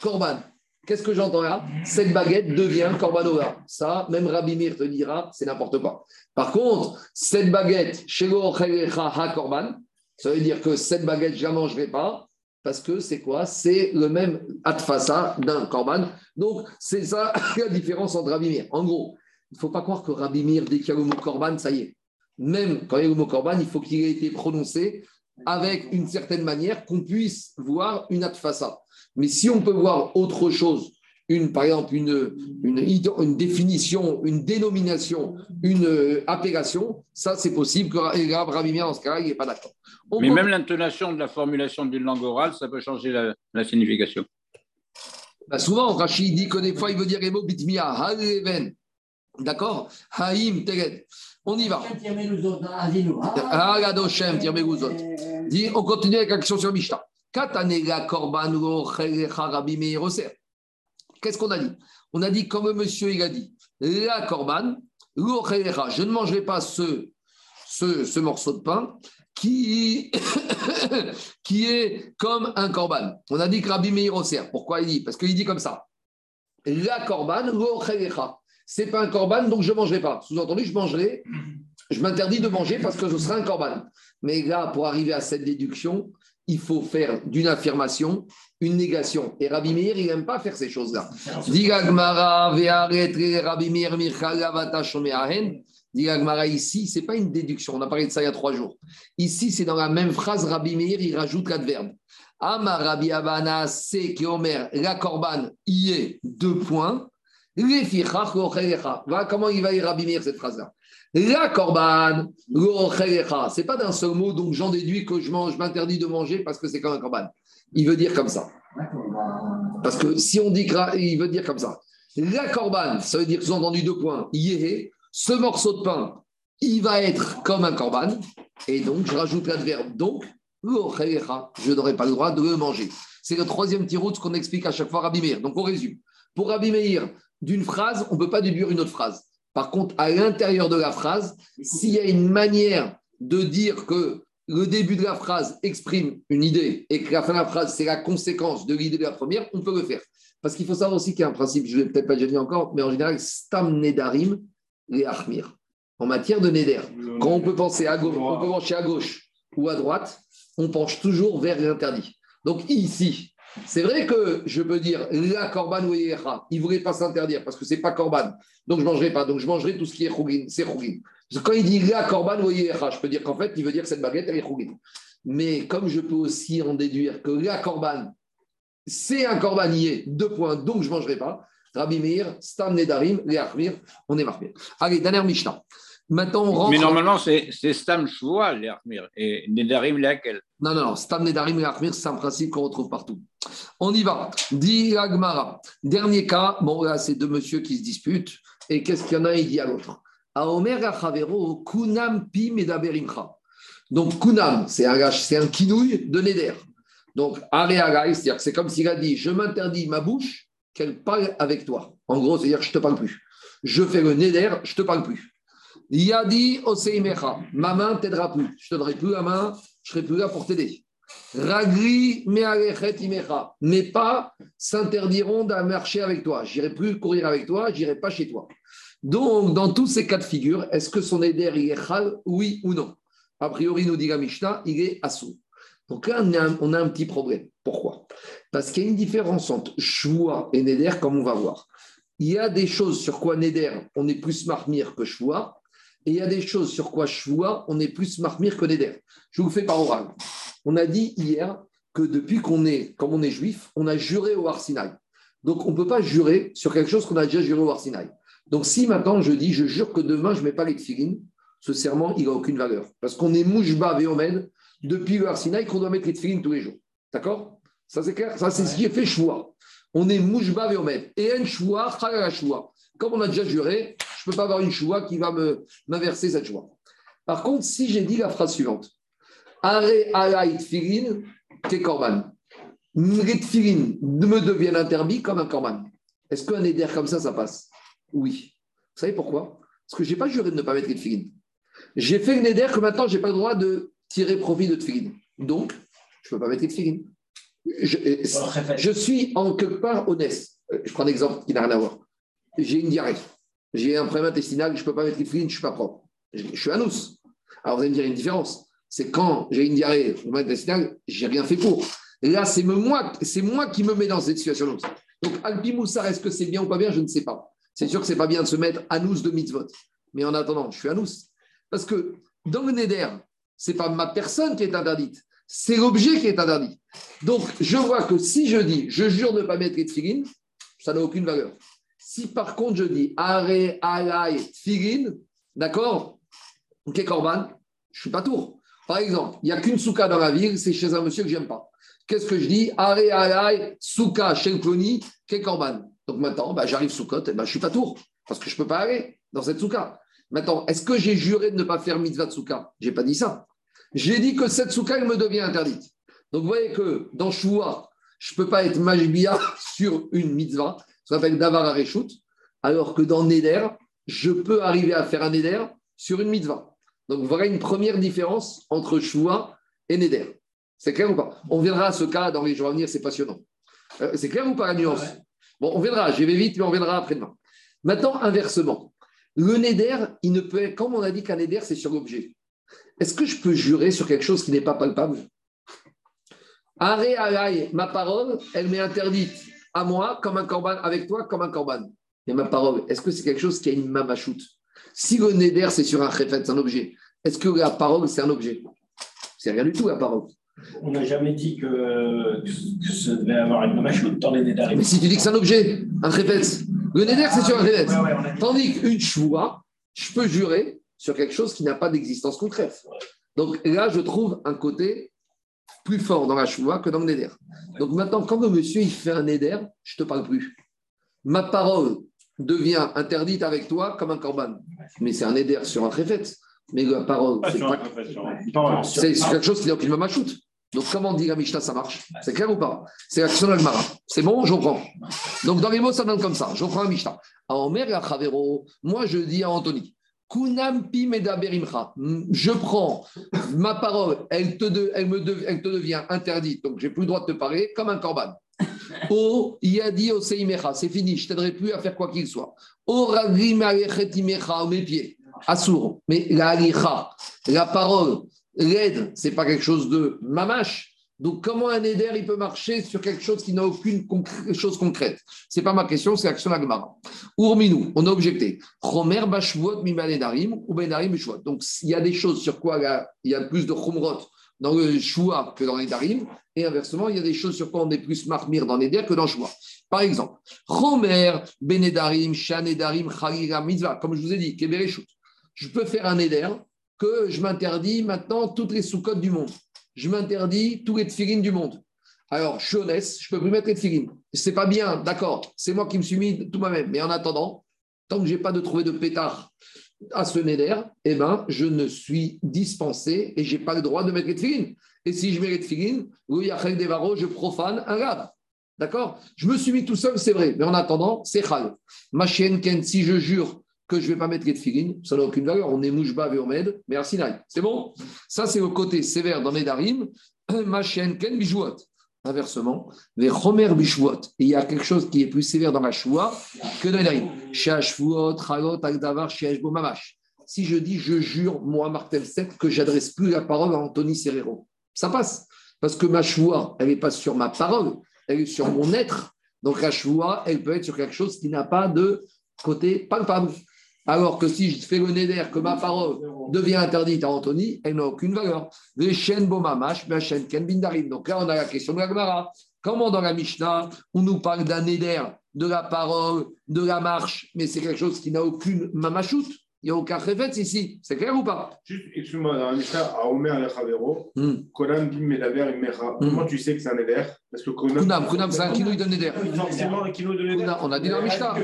korban. Qu'est-ce que j'entends là? Cette baguette devient korbanova. Ça, même Rabbi Meir te dira, c'est n'importe quoi. Par contre, cette baguette, Shelo Chelecha Ha korban, ça veut dire que cette baguette, je ne la mangerai pas, parce que c'est quoi? C'est le même atfasa d'un korban. Donc, c'est ça la différence entre Rabbi. En gros, il ne faut pas croire que Rabbi dès qu'il y a le mot korban, ça y est. Même quand il y a le mot korban, il faut qu'il ait été prononcé avec une certaine manière qu'on puisse voir une atfasa. Mais si on peut voir autre chose une, par exemple, une, une, définition, une dénomination, une euh, appellation, ça c'est possible que Ra- Rabbi Meir, dans ce cas-là, il n'est pas d'accord. Mais même l'intonation de la formulation d'une langue orale, ça peut changer la, la signification. Bah, souvent, Rachid dit que des fois, il veut dire les mots bitmia, haleven. D'accord? Haïm, teged. On y va. Ah, tirmeguzot. Dis, On continue avec l'action sur Mishnah. Katanega korban lo Rabbi Meir oser. Qu'est-ce qu'on a dit? On a dit, comme monsieur il a dit, la chelecha, je ne mangerai pas ce, ce, ce morceau de pain qui, est comme un korban. On a dit que Rabbi Meir oser. Pourquoi il dit? Parce qu'il dit comme ça. La chelecha. C'est pas un korban, donc je ne mangerai pas. Sous-entendu, je mangerai, je m'interdis de manger parce que ce sera un korban. Mais là, pour arriver à cette déduction, il faut faire d'une affirmation une négation. Et Rabbi Meir, il n'aime pas faire ces choses-là. Gemara, ici, ce n'est pas une déduction. On a parlé de ça il y a trois jours. Ici, c'est dans la même phrase, Rabbi Meir, il rajoute l'adverbe. Amar Rabbi Abana, c'est Omer, la korban, y est deux points. Voilà comment il va y Rabbi Meir, cette phrase-là. La korban. C'est pas d'un seul mot, donc j'en déduis que je mange, je m'interdis de manger parce que c'est comme un korban. Il veut dire comme ça. Parce que si on dit il veut dire comme ça. La korban, ça veut dire sous-entendu deux points. Yéhé, ce morceau de pain, il va être comme un korban. Et donc, je rajoute l'adverbe. Donc, je n'aurai pas le droit de le manger. C'est le troisième petit route qu'on explique à chaque fois Rabbi Meir. Donc, on résume. Pour Rabbi Meir, d'une phrase, on ne peut pas déduire une autre phrase. Par contre, à l'intérieur de la phrase, s'il y a une manière de dire que le début de la phrase exprime une idée et que la fin de la phrase, c'est la conséquence de l'idée de la première, on peut le faire. Parce qu'il faut savoir aussi qu'il y a un principe, je ne l'ai peut-être pas déjà dit encore, mais en général, stam nedarim achmir. En matière de neder, quand on peut penser à gauche, on peut pencher à gauche ou à droite, on penche toujours vers l'interdit. Donc ici, c'est vrai que je peux dire la korban ou il ne voulait pas s'interdire parce que c'est pas korban, donc je ne mangerai pas, donc je mangerai tout ce qui est chougin, c'est chougin. Quand il dit la korban ou je peux dire qu'en fait, il veut dire que cette baguette, elle est chougin. Mais comme je peux aussi en déduire que la korban, c'est un korban yé, deux points, donc je ne mangerai pas. Rabbi Stam Nedarim, on est marqué. Allez, dernière Mishnah. Maintenant, on rentre. Mais normalement, c'est Stam Shvoa, l'Ermir, et Nedarim, laquelle Non, non, non. Stam Nedarim Achmir, c'est un principe qu'on retrouve partout. On y va. Dit Agmara. Dernier cas, bon, là, c'est deux messieurs qui se disputent. Et qu'est-ce qu'il y en a Il dit à l'autre? Aomer Achavero, Kunam Pi Medaberimcha. Donc, Kunam, c'est un, c'est un kinouille de Neder. Donc, Areagai, c'est-à-dire que c'est comme s'il a dit Je m'interdis ma bouche qu'elle parle avec toi. En gros, c'est-à-dire que je ne te parle plus. Je fais le Neder, je ne te parle plus. Yadi Oseimecha, ma main t'aidera plus. Je ne te donnerai plus la main, je ne serai plus là pour t'aider. Ragri me'alechet imecha. Mes pas s'interdiront de marcher avec toi. J'irai plus courir avec toi, j'irai pas chez toi. Donc, dans tous ces cas de figure, est-ce que son éder est chal, oui ou non? A priori, nous dit la Mishnah, il est assou. Donc là, on a, un, petit problème. Pourquoi? Parce qu'il y a une différence entre choua et neder, comme on va voir. Il y a des choses sur quoi neder, on est plus marmire que choua. Et il y a des choses sur quoi choua, on est plus marmire que neder. Je vous fais par oral. On a dit hier que depuis qu'on est, comme on est juif, on a juré au Arsinaï. Donc on ne peut pas jurer sur quelque chose qu'on a déjà juré au Arsinaï. Donc si maintenant je dis, je jure que demain je ne mets pas les tefilines, ce serment, il n'a aucune valeur. Parce qu'on est mouchba veomed depuis le Arsinaï qu'on doit mettre les tefilines tous les jours. D'accord? Ça c'est clair? Ça c'est ce qui est fait choua. On est mouchba veomed. Et chalala choua. Comme on a déjà juré, je ne peux pas avoir une choua qui va m'inverser cette choua. Par contre, si j'ai dit la phrase suivante, Are alay tfilin, t'es korban. Tfilin me deviennent interdits comme un korban. Est-ce qu'un éder comme ça, ça passe? Oui. Vous savez pourquoi? Parce que je n'ai pas juré de ne pas mettre les tfilin. J'ai fait une éder que maintenant, je n'ai pas le droit de tirer profit de tfilin. Donc, je ne peux pas mettre les tfilin. Je, je, suis en quelque part honnête. Je prends un exemple qui n'a rien à voir. J'ai une diarrhée. J'ai un problème intestinal, je ne peux pas mettre les tfilin, je ne suis pas propre. Je, je suis un os. Alors, vous allez me dire une différence c'est quand j'ai une diarrhée au intestinal, j'ai rien fait pour. Là, c'est moi, qui me mets dans cette situation. Donc, Alpi Moussar, est-ce que c'est bien ou pas bien Je ne sais pas. C'est sûr que c'est pas bien de se mettre anous de mitzvot. Mais en attendant, je suis anous. Parce que dans le Neder, c'est pas ma personne qui est interdite, c'est l'objet qui est interdit. Donc, je vois que si je dis, je jure de ne pas mettre les tefilines, ça n'a aucune valeur. Si par contre je dis Are, Alay, Tfilin, d'accord Ok, Corban, je suis pas tour. Par exemple, il n'y a qu'une souka dans la ville, c'est chez un monsieur que j'aime pas. Qu'est-ce que je dis Are, Alay, souka, chez le Ploni, Corban. Donc maintenant, bah, j'arrive sous côte, et bah, je suis pas tour, parce que je peux pas aller dans cette souka. Maintenant, est-ce que j'ai juré de ne pas faire mitzvah de souka? J'ai pas dit ça. J'ai dit que cette souka, elle me devient interdite. Donc vous voyez que dans Shua, je peux pas être majbia sur une mitzvah, ce qu'on appelle davar areshut, alors que dans Neder, je peux arriver à faire un Neder sur une mitzvah. Donc voilà une première différence entre Shua et Neder. C'est clair ou pas? On viendra à ce cas dans les jours à venir, c'est passionnant. Euh, c'est clair ou pas la nuance? Bon, on viendra, je vais vite, mais on viendra après-demain. Maintenant, inversement, le Neder, il ne peut être, comme on a dit qu'un Neder, c'est sur l'objet. Est-ce que je peux jurer sur quelque chose qui n'est pas palpable? Arrêt ma parole, elle m'est interdite à moi comme un corban, avec toi comme un corban. Et ma parole, est-ce que c'est quelque chose qui a une mamachoute Si le neder, c'est sur un chefet, c'est un objet, est-ce que la parole, c'est un objet? C'est rien du tout, la parole. On n'a jamais dit que, que, ça devait avoir une mamachoute dans les néder. Mais si tu dis que c'est un objet, un chefet, le neder, c'est sur un chefet. Tandis qu'une choua, je peux jurer sur quelque chose qui n'a pas d'existence concrète. Donc là, je trouve un côté plus fort dans la choua que dans le neder. Donc maintenant, quand le monsieur il fait un neder, je ne te parle plus. Ma parole devient interdite avec toi comme un corban. Mais c'est un neder sur un réfet. Mais la parole, c'est pas... C'est quelque chose qui n'a aucune machoute. Donc, comment dit la Mishnah, ça marche? C'est clair ou pas? C'est l'action de. C'est bon, je reprends. Donc, dans les mots, ça donne comme ça. Je reprends la Mishnah. Moi, je dis à Anthony. Je prends ma parole, elle te, elle, me elle te devient interdite, donc j'ai plus le droit de te parler comme un corban. Oh, yadi oseimecha, c'est fini, je t'aiderai plus à faire quoi qu'il soit. Oh, ragrim au mes pieds. Assour. Mais la la parole, l'aide, c'est pas quelque chose de mamache. Donc, comment un éder il peut marcher sur quelque chose qui n'a aucune chose concrète? Ce n'est pas ma question, c'est l'action d'Agmara. Urminou, on a objecté. Romer bashvot mimanedarim ou benarim Donc, il y a des choses sur quoi il y a plus de chumrot dans le choua que dans les darim, et inversement, il y a des choses sur quoi on est plus marmire dans l'éder que dans le choua. Par exemple, Romer, Benedarim, Shanedarim, Chalira, Mitzvah, comme je vous ai dit, Kebereshut. Je peux faire un éder que je m'interdis maintenant toutes les sous-codes du monde je m'interdis tous les tefilines du monde. Alors, je suis honnête, je ne peux plus mettre les tefilines. Ce n'est pas bien, d'accord, c'est moi qui me suis mis tout moi-même. Mais en attendant, tant que je n'ai pas de trouver de pétard à ce néder, eh ben, je ne suis dispensé et je n'ai pas le droit de mettre les tefilines. Et si je mets les tefilines, je profane un rab. D'accord? Je me suis mis tout seul, c'est vrai. Mais en attendant, c'est chal. Ma chienne, Ken, si je jure que je ne vais pas mettre les tefilines, ça n'a aucune valeur. On est mouchba veomed, mais arsinaï. C'est bon? Ça, c'est le côté sévère dans les darim. Machen ken bijouot. Inversement, les romer bijouot. Il y a quelque chose qui est plus sévère dans la choua que dans les darim. Shashvuot, chalot, agdavar, mamash. Si je dis, je jure, moi, Martin Seth, que j'adresse plus la parole à Anthony Serrero, ça passe. Parce que ma choua, elle n'est pas sur ma parole, elle est sur mon être. Donc la choua, elle peut être sur quelque chose qui n'a pas de côté palpable. Alors que si je fais le néder, que ma parole devient interdite à Anthony, elle n'a aucune valeur. Les chaînes chaîne. Donc là, on a la question de la Gemara. Comment dans la Mishnah, on nous parle d'un néder, de la parole, de la marche, mais c'est quelque chose qui n'a aucune mamachoute? Il n'y a aucun réflexe ici. C'est clair ou pas? Juste, excuse-moi, dans la Mishnah, à Omer al-Chavero, Konam bim medaber immecha. Comment tu sais que c'est un éder Parce que Konam. Konam, c'est un kinouï de néder. Forcément, un kinouï de néder. On a dit dans la Mishnah.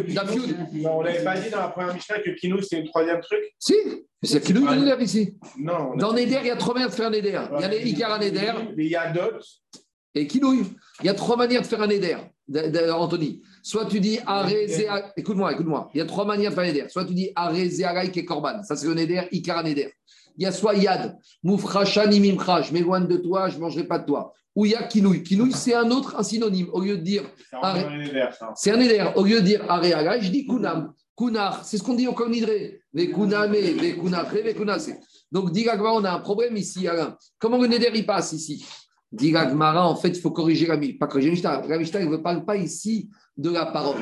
On n'avait pas dit dans la première Mishnah que kinouï, c'est le troisième truc Si, c'est kinouï de néder ici. Non. Dans néder, il y a trois manières de faire un néder. Il y a les Ikara néder. Il y a d'autres. Et kinouï. Il y a trois manières de faire un néder, Anthony. Soit tu dis Arézéa. Écoute-moi, écoute-moi. Il y a trois manières de faire Neder. Soit tu dis Arézéaraïk et Korban. Ça, c'est le Neder, Ikara Neder. Il y a soit Yad, Moufracha Nimimcha. Je m'éloigne de toi, je ne mangerai pas de toi. Ou il y a Kinouï. Kinouï, c'est un autre, un synonyme. Au lieu de dire. C'est un Neder. Au lieu de dire Aréagaï, je dis Kunam. Kunar, c'est ce qu'on dit au Nidré. Les Kuname, les Kunakre, les Kunase. Donc, Digagma, on a un problème ici, Alain. Comment le Neder, il passe ici? Dit en fait, il faut corriger la Mishnah. Pas corriger la Mishnah. La Mishnah, ne parle pas ici de la parole.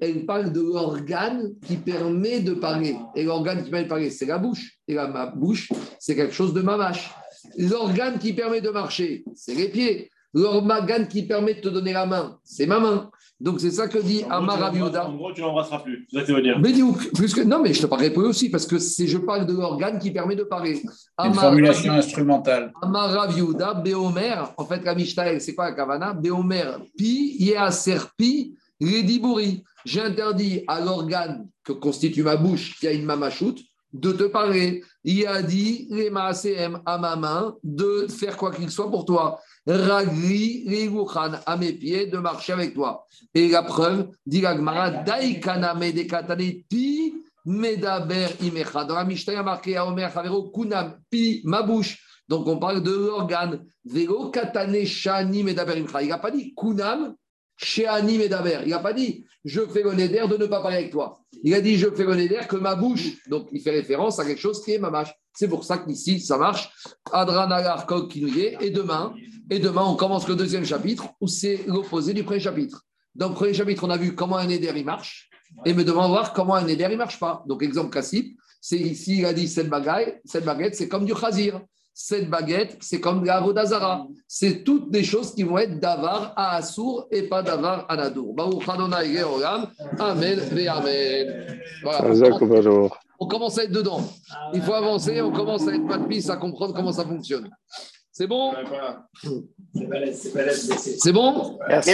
Elle parle de l'organe qui permet de parler. Et l'organe qui permet de parler, c'est la bouche. Et la bouche, c'est quelque chose de mamache. L'organe qui permet de marcher, c'est les pieds. L'organe qui permet de te donner la main, c'est ma main. Donc c'est ça que dit Amar En gros, tu l'embrasseras plus. C'est ça que tu veux dire. Mais plus que non, mais je te parle peu aussi parce que c'est je parle de l'organe qui permet de parler. Une formulation instrumentale. Amar Raviuda, Beomer. En fait, la Mishnah, c'est quoi la Kavana? Beomer, pi Yeaser pi Redibouri. J'ai interdit à l'organe que constitue ma bouche, qui a une mamachoute, de te parler. Il a dit les à ma main de faire quoi qu'il soit pour toi. Ragri à mes pieds de marcher avec toi. Et la preuve, dit l'Agmara, Daikana Medekatane Pi Medaber Imecha. Dans la Mishnah, il a marqué à Omer Chavero Kunam Pi, ma bouche. Donc on parle de l'organe. Vego Katane Shani Medaber Imecha. Il n'a pas dit Kunam Shani Medaber. Il n'a pas dit je fais le néder de ne pas parler avec toi. Il a dit je fais le néder que ma bouche. Donc il fait référence à quelque chose qui est ma mâche. C'est pour ça qu'ici ça marche. Adranagar Kog Kinouye. Et demain, et demain, on commence le deuxième chapitre où c'est l'opposé du premier chapitre. Dans le premier chapitre, on a vu comment un éder il marche. Et me demande voir comment un éder il marche pas. Donc, exemple classique, c'est ici, il a dit cette baguette, cette baguette, c'est comme du chazir. Cette baguette, c'est comme la Vodazara. C'est toutes des choses qui vont être davar à Assour et pas davar à Nadour. Amen Amen. Voilà. On commence à être dedans. Il faut avancer, on commence à être pas de piste à comprendre comment ça fonctionne. C'est bon? C'est bon? Merci.